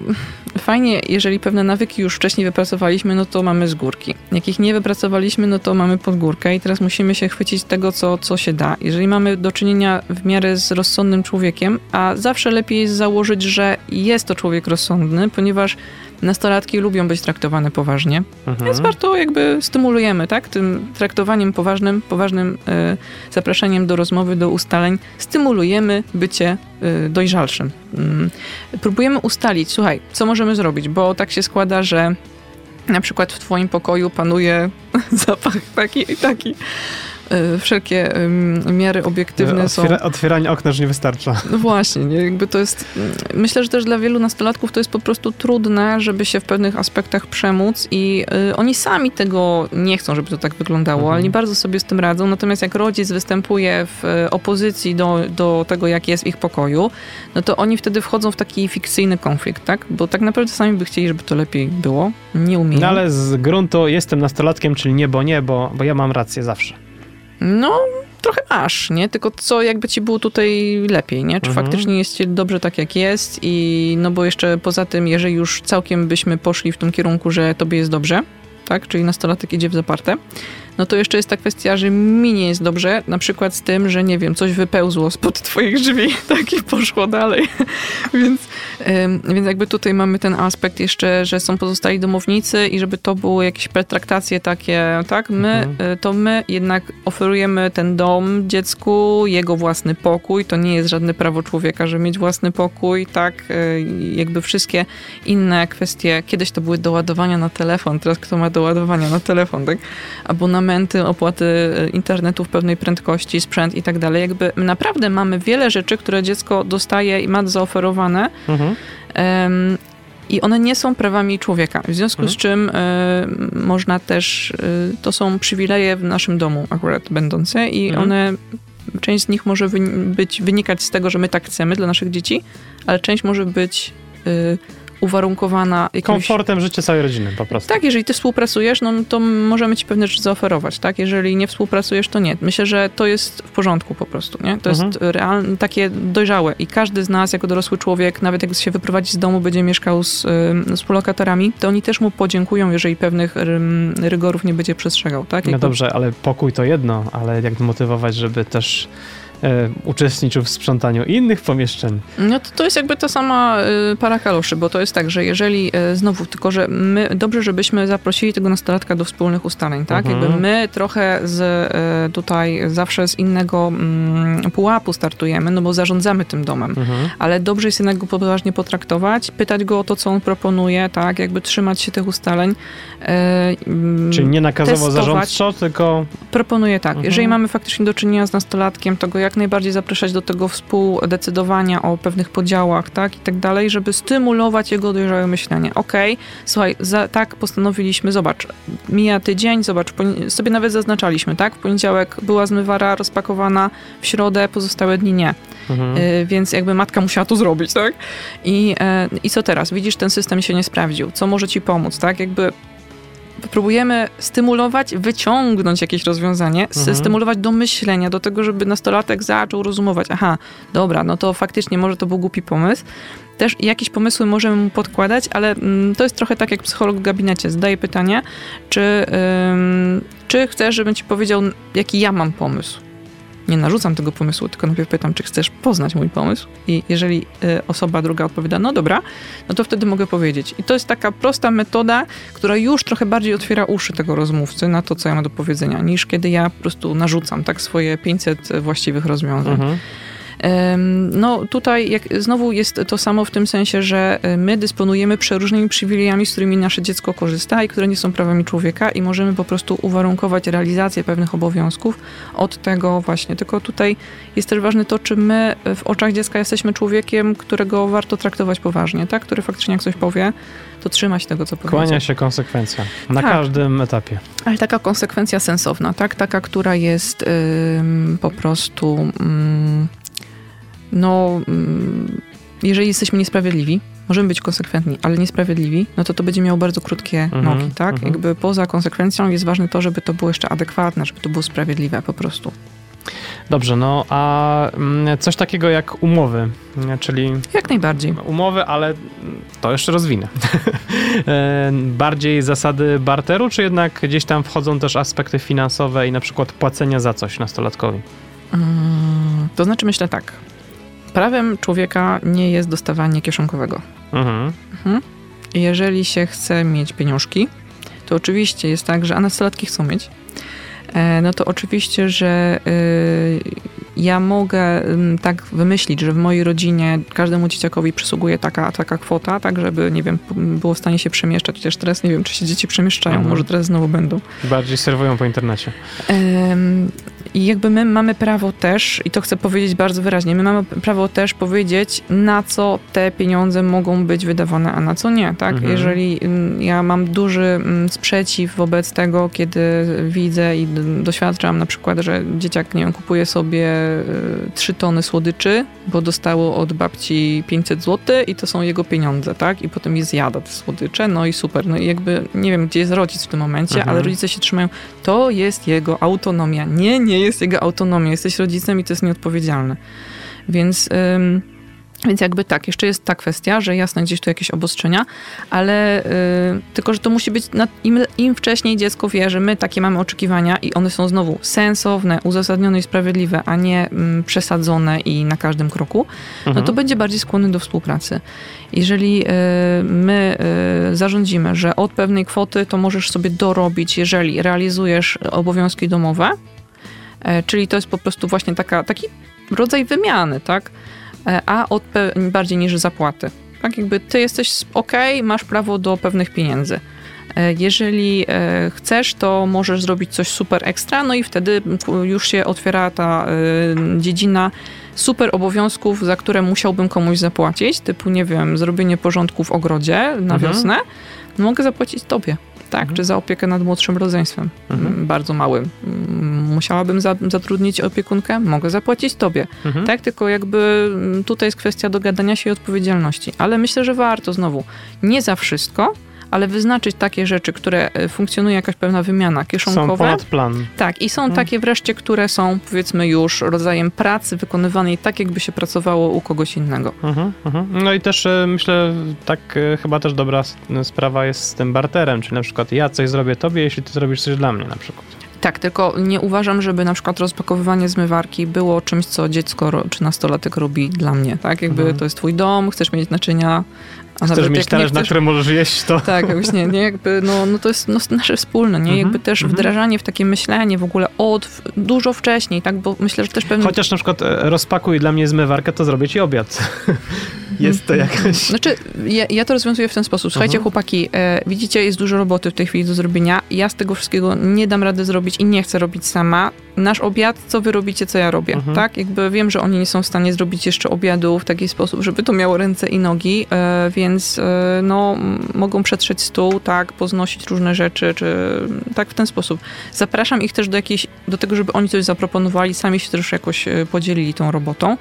fajnie, jeżeli pewne nawyki już wcześniej wypracowaliśmy, no to mamy z górki. Jak ich nie wypracowaliśmy, no to mamy pod górkę i teraz musimy się chwycić tego, co, co się da. Jeżeli mamy do czynienia w miarę z rozsądnym człowiekiem, a zawsze lepiej jest założyć, że jest to człowiek rozsądny, ponieważ nastolatki lubią być traktowane poważnie, mhm. więc warto jakby stymulujemy, tak? Tym traktowaniem poważnym, poważnym y, zapraszaniem do rozmowy, do ustaleń, stymulujemy bycie y, dojrzalszym. Y, próbujemy ustalić, słuchaj, co możemy zrobić, bo tak się składa, że na przykład w twoim pokoju panuje zapach taki i taki. E, wszelkie miary obiektywne Otwiera, są... Otwieranie okna już nie wystarcza. No właśnie, nie? jakby to jest... Myślę, że też dla wielu nastolatków to jest po prostu trudne, żeby się w pewnych aspektach przemóc i y, oni sami tego nie chcą, żeby to tak wyglądało, mhm. ale nie bardzo sobie z tym radzą. Natomiast jak rodzic występuje w y, opozycji do, do tego, jak jest w ich pokoju, no to oni wtedy wchodzą w taki fikcyjny konflikt, tak? Bo tak naprawdę sami by chcieli, żeby to lepiej było. Nie umieją. No ale z gruntu jestem nastolatkiem, czyli nie, bo nie, bo, bo ja mam rację zawsze. No, trochę masz, nie? Tylko co jakby ci było tutaj lepiej, nie? Czy mhm. faktycznie jest ci dobrze tak, jak jest i no bo jeszcze poza tym, jeżeli już całkiem byśmy poszli w tym kierunku, że tobie jest dobrze, tak? Czyli nastolatek idzie w zaparte, no to jeszcze jest ta kwestia, że mi nie jest dobrze, na przykład z tym, że nie wiem, coś wypełzło spod twoich drzwi, tak i poszło dalej. więc, więc jakby tutaj mamy ten aspekt jeszcze, że są pozostali domownicy i żeby to były jakieś pretraktacje takie, tak, my, mhm. Y, to my jednak oferujemy ten dom dziecku, jego własny pokój, to nie jest żadne prawo człowieka, żeby mieć własny pokój, tak, y, jakby wszystkie inne kwestie, kiedyś to były doładowania na telefon, teraz kto ma doładowania na telefon, tak, abonament abonamenty, opłaty e, internetu w pewnej prędkości, sprzęt i tak dalej. Jakby naprawdę mamy wiele rzeczy, które dziecko dostaje i ma zaoferowane. Mhm. Um, i one nie są prawami człowieka. W związku mhm. z czym y, można też, y, to są przywileje w naszym domu akurat będące i mhm. one, część z nich może być, wynikać z tego, że my tak chcemy dla naszych dzieci, ale część może być y, uwarunkowana jakimś... Komfortem życia całej rodziny po prostu. Tak, jeżeli ty współpracujesz, no to możemy ci pewne rzeczy zaoferować, tak? Jeżeli nie współpracujesz, to nie. Myślę, że to jest w porządku po prostu, nie? To mhm. jest realne, takie dojrzałe i każdy z nas, jako dorosły człowiek, nawet jak się wyprowadzi z domu, będzie mieszkał z, z współlokatorami, to oni też mu podziękują, jeżeli pewnych rygorów nie będzie przestrzegał, tak? No dobrze, ale pokój to jedno, ale jak motywować, żeby też e, uczestniczył w sprzątaniu innych pomieszczeń. No to, to jest jakby ta sama y, para kaloszy, bo to jest tak, że jeżeli y, znowu, tylko że my, dobrze, żebyśmy zaprosili tego nastolatka do wspólnych ustaleń, tak? Mhm. Jakby my trochę z y, tutaj zawsze z innego mm, pułapu startujemy, no bo zarządzamy tym domem, mhm. ale dobrze jest jednak go poważnie potraktować, pytać go o to, co on proponuje, tak? Jakby trzymać się tych ustaleń. Mm, Czyli nie nakazowo zarządczo, tylko... Proponuję tak. Mhm. Jeżeli mamy faktycznie do czynienia z nastolatkiem, to go jak jak najbardziej zapraszać do tego współdecydowania o pewnych podziałach, tak, i tak dalej, żeby stymulować jego dojrzałe myślenie. Okej, okay, słuchaj, za, tak postanowiliśmy, zobacz, mija tydzień, zobacz, sobie nawet zaznaczaliśmy, tak, w poniedziałek była zmywara rozpakowana, w środę pozostałe dni nie. Mhm. Y, więc jakby matka musiała to zrobić, tak? I, e, I co teraz? Widzisz, ten system się nie sprawdził. Co może ci pomóc, tak? Jakby próbujemy stymulować, wyciągnąć jakieś rozwiązanie, mhm. stymulować do myślenia, do tego, żeby nastolatek zaczął rozumować, aha, dobra, no to faktycznie może to był głupi pomysł. Też jakieś pomysły możemy mu podkładać, ale mm, to jest trochę tak jak psycholog w gabinecie. Zadaje pytanie, czy, ym, czy chcesz, żebym ci powiedział, jaki ja mam pomysł nie narzucam tego pomysłu, tylko najpierw pytam, czy chcesz poznać mój pomysł. I jeżeli y, osoba druga odpowiada, no dobra, no to wtedy mogę powiedzieć. I to jest taka prosta metoda, która już trochę bardziej otwiera uszy tego rozmówcy na to, co ja mam do powiedzenia, niż kiedy ja po prostu narzucam tak swoje 500 właściwych rozwiązań. Mhm. No tutaj jak, znowu jest to samo w tym sensie, że e, my dysponujemy przeróżnymi przywilejami, z którymi nasze dziecko korzysta i które nie są prawami człowieka i możemy po prostu uwarunkować realizację pewnych obowiązków od tego właśnie. Tylko tutaj jest też ważne to, czy my w oczach dziecka jesteśmy człowiekiem, którego warto traktować poważnie, tak? Który faktycznie jak coś powie, to trzyma się tego, co powiedział. Kłania się konsekwencja na tak. każdym etapie. Ale taka konsekwencja sensowna, tak? Taka, która jest po prostu no, mm, jeżeli jesteśmy niesprawiedliwi, możemy być konsekwentni, ale niesprawiedliwi, no to to będzie miało bardzo krótkie -hmm, nogi, tak? -hmm. Jakby poza konsekwencją jest ważne to, żeby to było jeszcze adekwatne, żeby to było sprawiedliwe po prostu. Dobrze, no a mm, coś takiego jak umowy, czyli... Jak najbardziej. Umowy, ale to jeszcze rozwinę. E, bardziej zasady barteru, czy jednak gdzieś tam wchodzą też aspekty finansowe i na przykład płacenia za coś nastolatkowi? Mm, to znaczy myślę tak, prawem człowieka nie jest dostawanie kieszonkowego. Mhm. Mhm. Jeżeli się chce mieć pieniążki, to oczywiście jest tak, że a nastolatki chcą mieć, e, no to oczywiście, że y, ja mogę tak wymyślić, że w mojej rodzinie każdemu dzieciakowi przysługuje taka, taka kwota, tak żeby, nie wiem, było w stanie się przemieszczać, chociaż teraz nie wiem, czy się dzieci przemieszczają, mhm. może teraz znowu będą. Bardziej serwują po internecie. I jakby my mamy prawo też, i to chcę powiedzieć bardzo wyraźnie, my mamy prawo też powiedzieć, na co te pieniądze mogą być wydawane, a na co nie, tak? Mhm. Jeżeli mm, ja mam duży mm, sprzeciw wobec tego, kiedy widzę i doświadczam na przykład, że dzieciak, nie wiem, kupuje sobie y, trzy tony słodyczy, bo dostało od babci 500 zł i to są jego pieniądze, tak? I potem je zjada te słodycze, no i super. No i jakby nie wiem, gdzie jest rodzic w tym momencie, mhm. ale rodzice się trzymają, to jest jego autonomia. Nie, nie jest jego autonomia. Jesteś rodzicem i to jest nieodpowiedzialne. Więc... Ym, więc jakby tak, jeszcze jest ta kwestia, że jasne, gdzieś tu jakieś obostrzenia, ale yy, tylko, że to musi być, na, im, im, wcześniej dziecko wie, że my takie mamy oczekiwania i one są znowu sensowne, uzasadnione i sprawiedliwe, a nie mm, przesadzone i na każdym kroku, mhm. no to będzie bardziej skłonny do współpracy. Jeżeli yy, my yy, zarządzimy, że od pewnej kwoty to możesz sobie dorobić, jeżeli realizujesz obowiązki domowe, czyli to jest po prostu właśnie taka, taki rodzaj wymiany, tak? E, a od bardziej niż zapłaty. Tak jakby ty jesteś ok, masz prawo do pewnych pieniędzy. E, jeżeli e, chcesz, to możesz zrobić coś super ekstra, no i wtedy już się otwiera ta dziedzina super obowiązków, za które musiałbym komuś zapłacić, typu, nie wiem, zrobienie porządku w ogrodzie na mhm. wiosnę, mogę zapłacić tobie tak, mhm. czy za opiekę nad młodszym rodzeństwem, mhm. Bardzo małym. Musiałabym za, zatrudnić opiekunkę, mogę zapłacić tobie. Mhm. Tak, tylko jakby mm, tutaj jest kwestia dogadania się i odpowiedzialności. Ale myślę, że warto znowu, nie za wszystko, ale wyznaczyć takie rzeczy, które e, funkcjonuje jakaś pewna wymiana kieszonkowa. Są ponad plan. Tak, i są hmm. takie wreszcie, które są powiedzmy już rodzajem pracy wykonywanej tak, jakby się pracowało u kogoś innego. Mhm, mhm. No i też e, myślę, tak e, chyba też dobra sprawa jest z tym barterem, czyli na przykład ja coś zrobię tobie, jeśli ty zrobisz coś dla mnie na przykład. Tak, tylko nie uważam, żeby na przykład rozpakowywanie zmywarki było czymś, co dziecko czy nastolatek robi dla mnie, tak? Jakby mhm. to jest twój dom, chcesz mieć naczynia, a Chcesz mieć talerz, na którym możesz jeść to. Tak, właśnie, nie, jakby, no, no to jest no, nasze wspólne, nie, mhm, jakby też mhm. wdrażanie w takie myślenie w ogóle od, dużo wcześniej, tak, bo myślę, że też pewnie... Chociaż na przykład e, rozpakuj dla mnie zmywarkę, to zrobię ci obiad. jest to jakaś... Znaczy, ja, ja to rozwiązuję w ten sposób. Słuchajcie, Mhm. chłopaki, e, widzicie, jest dużo roboty w tej chwili do zrobienia. Ja z tego wszystkiego nie dam rady zrobić i nie chcę robić sama. Nasz obiad, co wy robicie, co ja robię, Mhm. tak? Jakby wiem, że oni nie są w stanie zrobić jeszcze obiadu w taki sposób, żeby to miało ręce i nogi, e, więc e, no, m, mogą przetrzeć stół, tak, poznosić różne rzeczy, czy tak w ten sposób. Zapraszam ich też do jakiejś, do tego, żeby oni coś zaproponowali, sami się też jakoś e, podzielili tą robotą.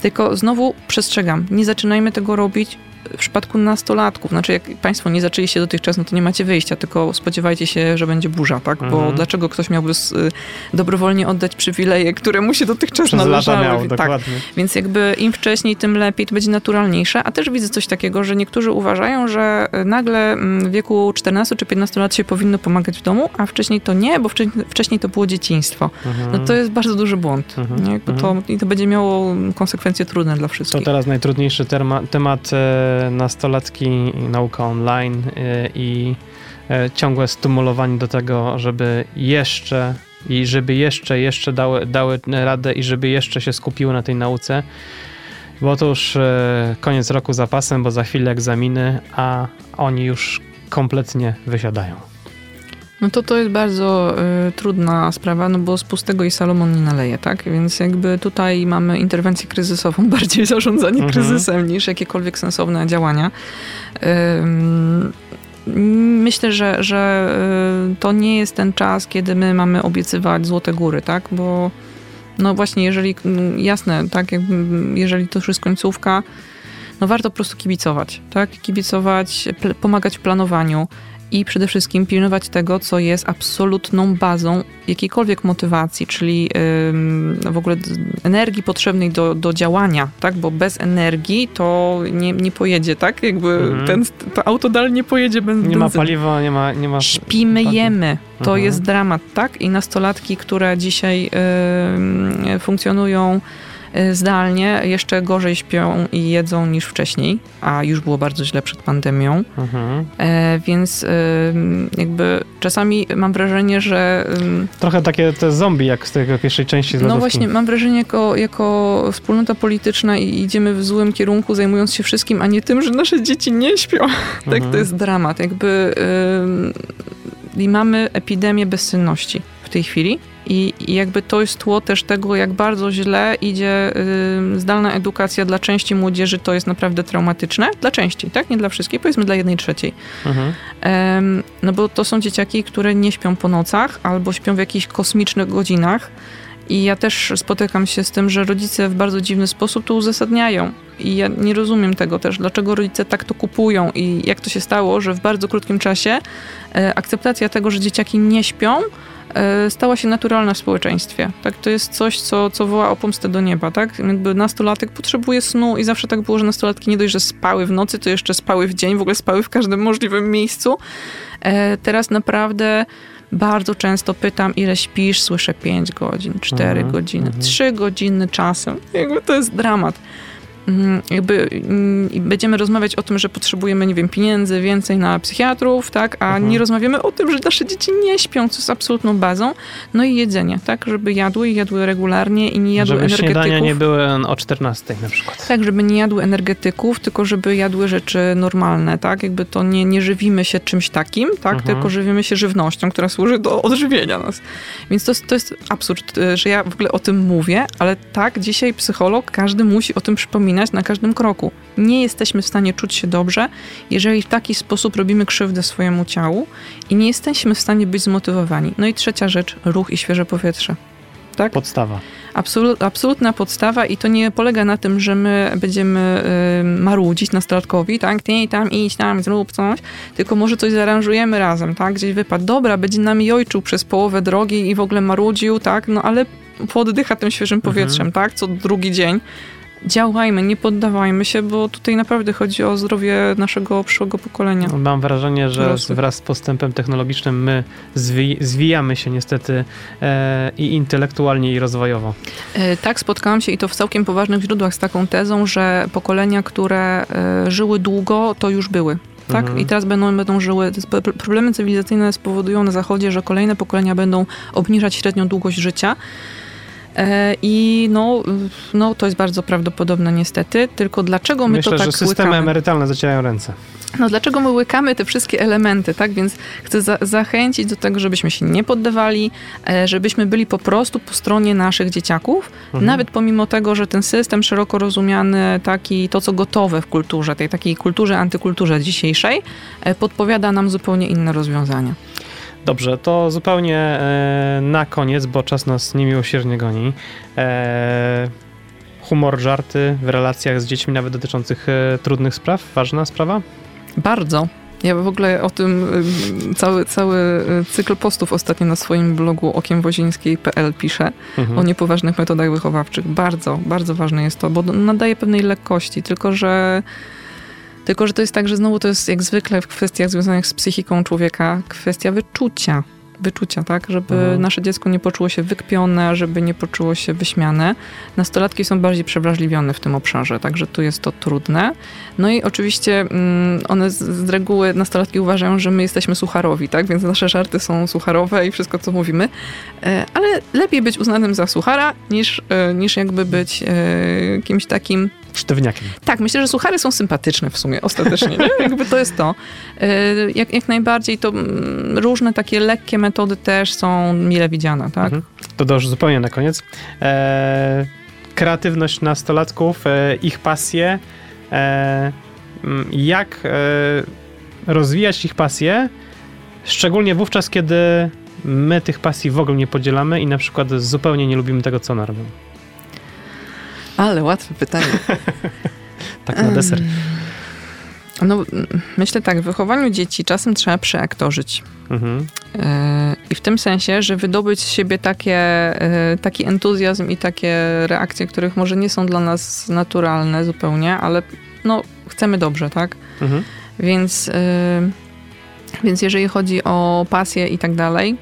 Tylko znowu przestrzegam, nie zaczynajmy tego robić w przypadku nastolatków. Znaczy, jak Państwo nie zaczęliście dotychczas, no to nie macie wyjścia, tylko spodziewajcie się, że będzie burza, tak? Bo Mhm. dlaczego ktoś miałby s- y, dobrowolnie oddać przywileje, które mu się dotychczas Przez należały? miał, tak. dokładnie. Więc jakby im wcześniej, tym lepiej, to będzie naturalniejsze. A też widzę coś takiego, że niektórzy uważają, że y, nagle mm, w wieku 14 czy 15 lat się powinno pomagać w domu, a wcześniej to nie, bo wcześniej, wcześniej to było dzieciństwo. Mhm. No to jest bardzo duży błąd. Mhm. Jakby to, Mhm. I to będzie miało konsekwencje trudne dla To wszystkich. teraz najtrudniejszy terma, temat e, nastolatki, nauka online e, i e, ciągłe stymulowanie do tego, żeby jeszcze i żeby jeszcze, jeszcze dały, dały radę i żeby jeszcze się skupiły na tej nauce. Bo to już e, koniec roku za pasem, bo za chwilę egzaminy, a oni już kompletnie wysiadają. No to to jest bardzo y, trudna sprawa, no bo z pustego i Salomon nie naleje, tak? Więc jakby tutaj mamy interwencję kryzysową, bardziej zarządzanie Mhm. kryzysem niż jakiekolwiek sensowne działania. Ym, Myślę, że, że y, to nie jest ten czas, kiedy my mamy obiecywać złote góry, tak? Bo no właśnie, jeżeli, mm, jasne, tak, jakby, jeżeli to już jest końcówka, no warto po prostu kibicować, tak? Kibicować, pomagać w planowaniu i przede wszystkim pilnować tego, co jest absolutną bazą jakiejkolwiek motywacji, czyli w ogóle energii potrzebnej do, do działania, tak? Bo bez energii to nie, nie pojedzie, tak? Jakby Mhm. ten, to auto dalej nie pojedzie bez Nie ma paliwa, nie ma... Nie ma Śpimy, jemy. To Mhm. jest dramat, tak? I nastolatki, które dzisiaj funkcjonują zdalnie, jeszcze gorzej śpią i jedzą niż wcześniej, a już było bardzo źle przed pandemią. Mhm. E, więc y, jakby czasami mam wrażenie, że Trochę takie te zombie, jak z tej pierwszej części z no właśnie mam wrażenie jako, jako wspólnota polityczna i idziemy w złym kierunku, zajmując się wszystkim, a nie tym, że nasze dzieci nie śpią. Tak, Mhm. to jest dramat. Jakby i mamy epidemię bezsenności w tej chwili. I, I jakby to jest tło też tego, jak bardzo źle idzie ym, zdalna edukacja dla części młodzieży, to jest naprawdę traumatyczne. Dla części, tak? Nie dla wszystkich, powiedzmy dla jednej trzeciej. Mhm. No bo to są dzieciaki, które nie śpią po nocach albo śpią w jakichś kosmicznych godzinach. I ja też spotykam się z tym, że rodzice w bardzo dziwny sposób to uzasadniają. I ja nie rozumiem tego też, dlaczego rodzice tak to kupują i jak to się stało, że w bardzo krótkim czasie e, akceptacja tego, że dzieciaki nie śpią, stała się naturalna w społeczeństwie. Tak, to jest coś, co, co woła o pomstę do nieba, tak? Jakby nastolatek potrzebuje snu i zawsze tak było, że nastolatki nie dość, że spały w nocy, to jeszcze spały w dzień, w ogóle spały w każdym możliwym miejscu. E, teraz naprawdę bardzo często pytam, ile śpisz, słyszę 5 godzin, 4 Mhm, godziny, mhm. 3 godziny czasem. Jakby to jest dramat. Mm, Jakby mm, będziemy rozmawiać o tym, że potrzebujemy, nie wiem, pieniędzy więcej na psychiatrów, tak, a Mhm. nie rozmawiamy o tym, że nasze dzieci nie śpią, co jest absolutną bazą. No i jedzenie, tak, żeby jadły i jadły regularnie i nie jadły Żeby energetyków. śniadania nie były o 14 na przykład. Tak, żeby nie jadły energetyków, tylko żeby jadły rzeczy normalne, tak? Jakby to nie, nie żywimy się czymś takim, tak? Mhm. Tylko żywimy się żywnością, która służy do odżywienia nas. Więc to, jest- to jest absurd, y, że ja w ogóle o tym mówię, ale tak, dzisiaj psycholog, każdy musi o tym przypominać na każdym kroku. Nie jesteśmy w stanie czuć się dobrze, jeżeli w taki sposób robimy krzywdę swojemu ciału i nie jesteśmy w stanie być zmotywowani. No i trzecia rzecz, ruch i świeże powietrze. Tak? Podstawa. Absolut, absolutna podstawa i to nie polega na tym, że my będziemy y, marudzić nastolatkowi, tak, ty tam idź tam, zrób coś, tylko może coś zaaranżujemy razem, tak, gdzieś wypadł, dobra, będzie nami ojczył przez połowę drogi i w ogóle marudził, tak, no ale pooddycha tym świeżym powietrzem, tak, co drugi dzień. Działajmy, nie poddawajmy się, bo tutaj naprawdę chodzi o zdrowie naszego przyszłego pokolenia. Mam wrażenie, że Dorosłych. wraz z postępem technologicznym my zwi zwijamy się niestety e, i intelektualnie, i rozwojowo. E, Tak, spotkałam się i to w całkiem poważnych źródłach z taką tezą, że pokolenia, które e, żyły długo, to już były. Tak? Mhm. I teraz będą, będą żyły. Problemy cywilizacyjne spowodują na Zachodzie, że kolejne pokolenia będą obniżać średnią długość życia. E, I no, no, to jest bardzo prawdopodobne niestety, tylko dlaczego my Myślę, to tak że systemy łykamy? emerytalne zacierają ręce. No dlaczego my łykamy te wszystkie elementy, tak? Więc chcę za zachęcić do tego, żebyśmy się nie poddawali, e, żebyśmy byli po prostu po stronie naszych dzieciaków, Mhm. nawet pomimo tego, że ten system szeroko rozumiany, taki to co gotowe w kulturze, tej takiej kulturze, antykulturze dzisiejszej, e, podpowiada nam zupełnie inne rozwiązania. Dobrze, to zupełnie e, na koniec, bo czas nas niemiłosiernie goni. E, humor, żarty w relacjach z dziećmi, nawet dotyczących e, trudnych spraw. Ważna sprawa? Bardzo. Ja w ogóle o tym y, cały, cały y, cykl postów ostatnio na swoim blogu okiemwozińskiej.pl piszę. Mhm. o niepoważnych metodach wychowawczych. Bardzo, bardzo ważne jest to, bo nadaje pewnej lekkości, tylko że tylko, że to jest tak, że znowu to jest jak zwykle w kwestiach związanych z psychiką człowieka, kwestia wyczucia. Wyczucia, tak? Żeby Mhm. nasze dziecko nie poczuło się wykpione, żeby nie poczuło się wyśmiane. Nastolatki są bardziej przewrażliwione w tym obszarze, także tu jest to trudne. No i oczywiście mm, one z, z reguły, nastolatki uważają, że my jesteśmy sucharowi, tak? Więc nasze żarty są sucharowe i wszystko, co mówimy. E, ale lepiej być uznanym za suchara, niż, e, niż jakby być e, kimś takim Sztywniakiem. tak, myślę, że suchary są sympatyczne w sumie ostatecznie. Nie? Jakby to jest to. E, Jak, jak najbardziej to mm, różne takie lekkie metody też są mile widziane, tak? Mhm. To już zupełnie na koniec. E, kreatywność nastolatków, e, ich pasje. E, m, jak e, rozwijać ich pasje, szczególnie wówczas, kiedy my tych pasji w ogóle nie podzielamy i na przykład zupełnie nie lubimy tego, co one robią. Ale łatwe pytanie. Tak na deser. No, myślę tak, w wychowaniu dzieci czasem trzeba przeaktorzyć. Mhm. E, I w tym sensie, że wydobyć z siebie takie, e, taki entuzjazm i takie reakcje, których może nie są dla nas naturalne zupełnie, ale no, chcemy dobrze, tak? Mhm. Więc, y, więc jeżeli chodzi o pasję i tak dalej,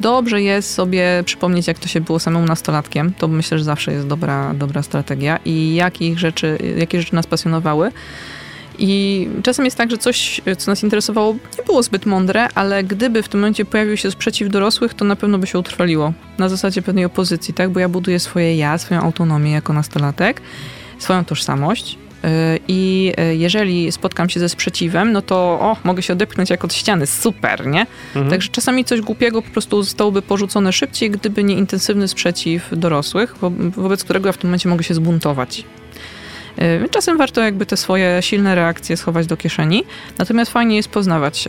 dobrze jest sobie przypomnieć, jak to się było samym nastolatkiem. To myślę, że zawsze jest dobra, dobra strategia i jakich rzeczy, jakie rzeczy nas pasjonowały. I czasem jest tak, że coś, co nas interesowało, nie było zbyt mądre, ale gdyby w tym momencie pojawił się sprzeciw dorosłych, to na pewno by się utrwaliło. Na zasadzie pewnej opozycji, tak? Bo ja buduję swoje ja, swoją autonomię jako nastolatek, swoją tożsamość. I yy, jeżeli spotkam się ze sprzeciwem, no to o, mogę się odepchnąć jak od ściany, super, nie? Mhm. Także czasami coś głupiego po prostu zostałoby porzucone szybciej, gdyby nie intensywny sprzeciw dorosłych, wo wobec którego ja w tym momencie mogę się zbuntować. Yy, Czasem warto jakby te swoje silne reakcje schować do kieszeni, natomiast fajnie jest poznawać,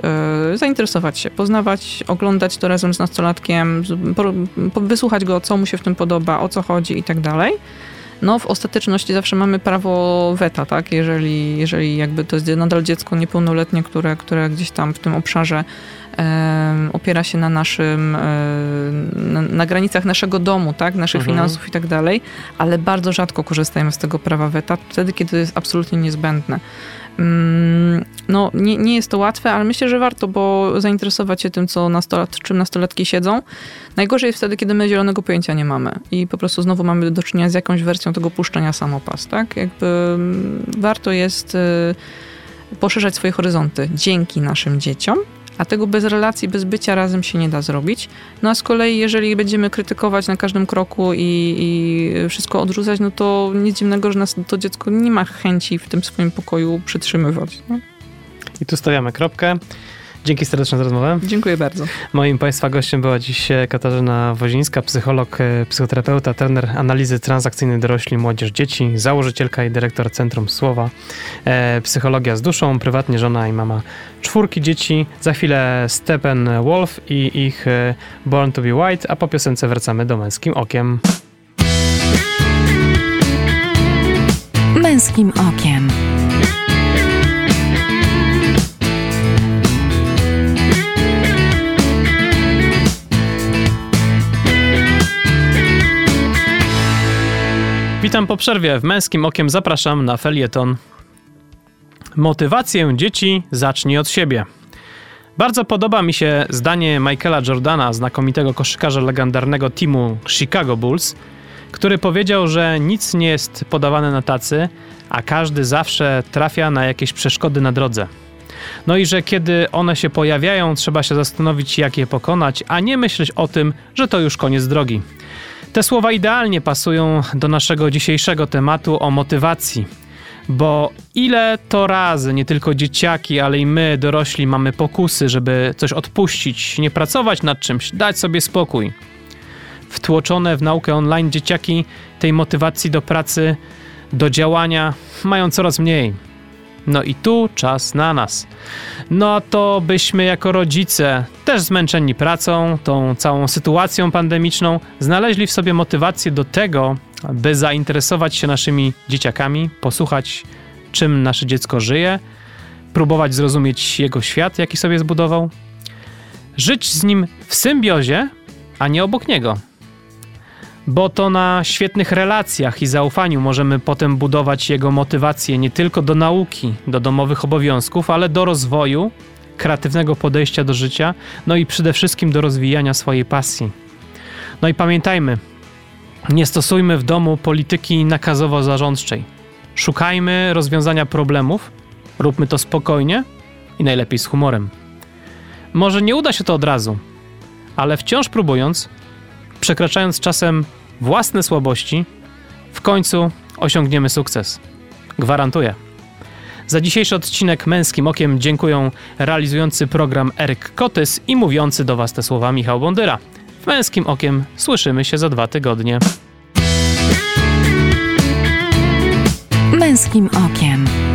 yy, zainteresować się, poznawać, oglądać to razem z nastolatkiem, wysłuchać go, co mu się w tym podoba, o co chodzi i tak dalej. No, w ostateczności zawsze mamy prawo weta, tak? Jeżeli, jeżeli jakby to jest nadal dziecko niepełnoletnie, które, które gdzieś tam w tym obszarze em, opiera się na naszym, e, na, na granicach naszego domu, tak? Naszych Mhm. finansów i tak dalej, ale bardzo rzadko korzystajemy z tego prawa weta, wtedy, kiedy to jest absolutnie niezbędne. Mm, No, nie, nie jest to łatwe, ale myślę, że warto, bo zainteresować się tym, co nastolat, czym nastolatki siedzą. Najgorzej jest wtedy, kiedy my zielonego pojęcia nie mamy i po prostu znowu mamy do czynienia z jakąś wersją tego puszczenia samopas, tak? Jakby mm, warto jest y, poszerzać swoje horyzonty dzięki naszym dzieciom, a tego bez relacji, bez bycia razem się nie da zrobić. No a z kolei, jeżeli będziemy krytykować na każdym kroku i, i wszystko odrzucać, no to nic dziwnego, że nas to dziecko nie ma chęci w tym swoim pokoju przytrzymywać. No. I tu stawiamy kropkę. Dzięki serdecznie za rozmowę. Dziękuję bardzo. Moim Państwa gościem była dziś Katarzyna Wozińska, psycholog, e, psychoterapeuta, trener analizy transakcyjnej dorośli, młodzież, dzieci, założycielka i dyrektor Centrum Słowa, e, psychologia z duszą, prywatnie żona i mama czwórki dzieci. Za chwilę Stephen Wolf i ich e, Born to be White, a po piosence wracamy do Męskim Okiem. Męskim okiem. Witam po przerwie. W Męskim Okiem zapraszam na felieton. Motywację dzieci zacznij od siebie. Bardzo podoba mi się zdanie Michaela Jordana, znakomitego koszykarza legendarnego teamu Chicago Bulls, który powiedział, że nic nie jest podawane na tacy, a każdy zawsze trafia na jakieś przeszkody na drodze. No i że kiedy one się pojawiają, trzeba się zastanowić, jak je pokonać, a nie myśleć o tym, że to już koniec drogi. Te słowa idealnie pasują do naszego dzisiejszego tematu o motywacji. Bo ile to razy nie tylko dzieciaki, ale i my, dorośli, mamy pokusy, żeby coś odpuścić, nie pracować nad czymś, dać sobie spokój. Wtłoczone w naukę online dzieciaki tej motywacji do pracy, do działania mają coraz mniej. No i tu czas na nas. No to byśmy jako rodzice, też zmęczeni pracą, tą całą sytuacją pandemiczną, znaleźli w sobie motywację do tego, by zainteresować się naszymi dzieciakami, posłuchać, czym nasze dziecko żyje, próbować zrozumieć jego świat, jaki sobie zbudował, żyć z nim w symbiozie, a nie obok niego bo to na świetnych relacjach i zaufaniu możemy potem budować jego motywację nie tylko do nauki, do domowych obowiązków, ale do rozwoju, kreatywnego podejścia do życia, no i przede wszystkim do rozwijania swojej pasji. No i pamiętajmy, nie stosujmy w domu polityki nakazowo-zarządczej. Szukajmy rozwiązania problemów, róbmy to spokojnie i najlepiej z humorem. Może nie uda się to od razu, ale wciąż próbując, przekraczając czasem własne słabości, w końcu osiągniemy sukces. Gwarantuję. Za dzisiejszy odcinek Męskim Okiem dziękuję realizujący program Eryk Kotys i mówiący do Was te słowa Michał Bondyra. W Męskim Okiem słyszymy się za dwa tygodnie. Męskim Okiem.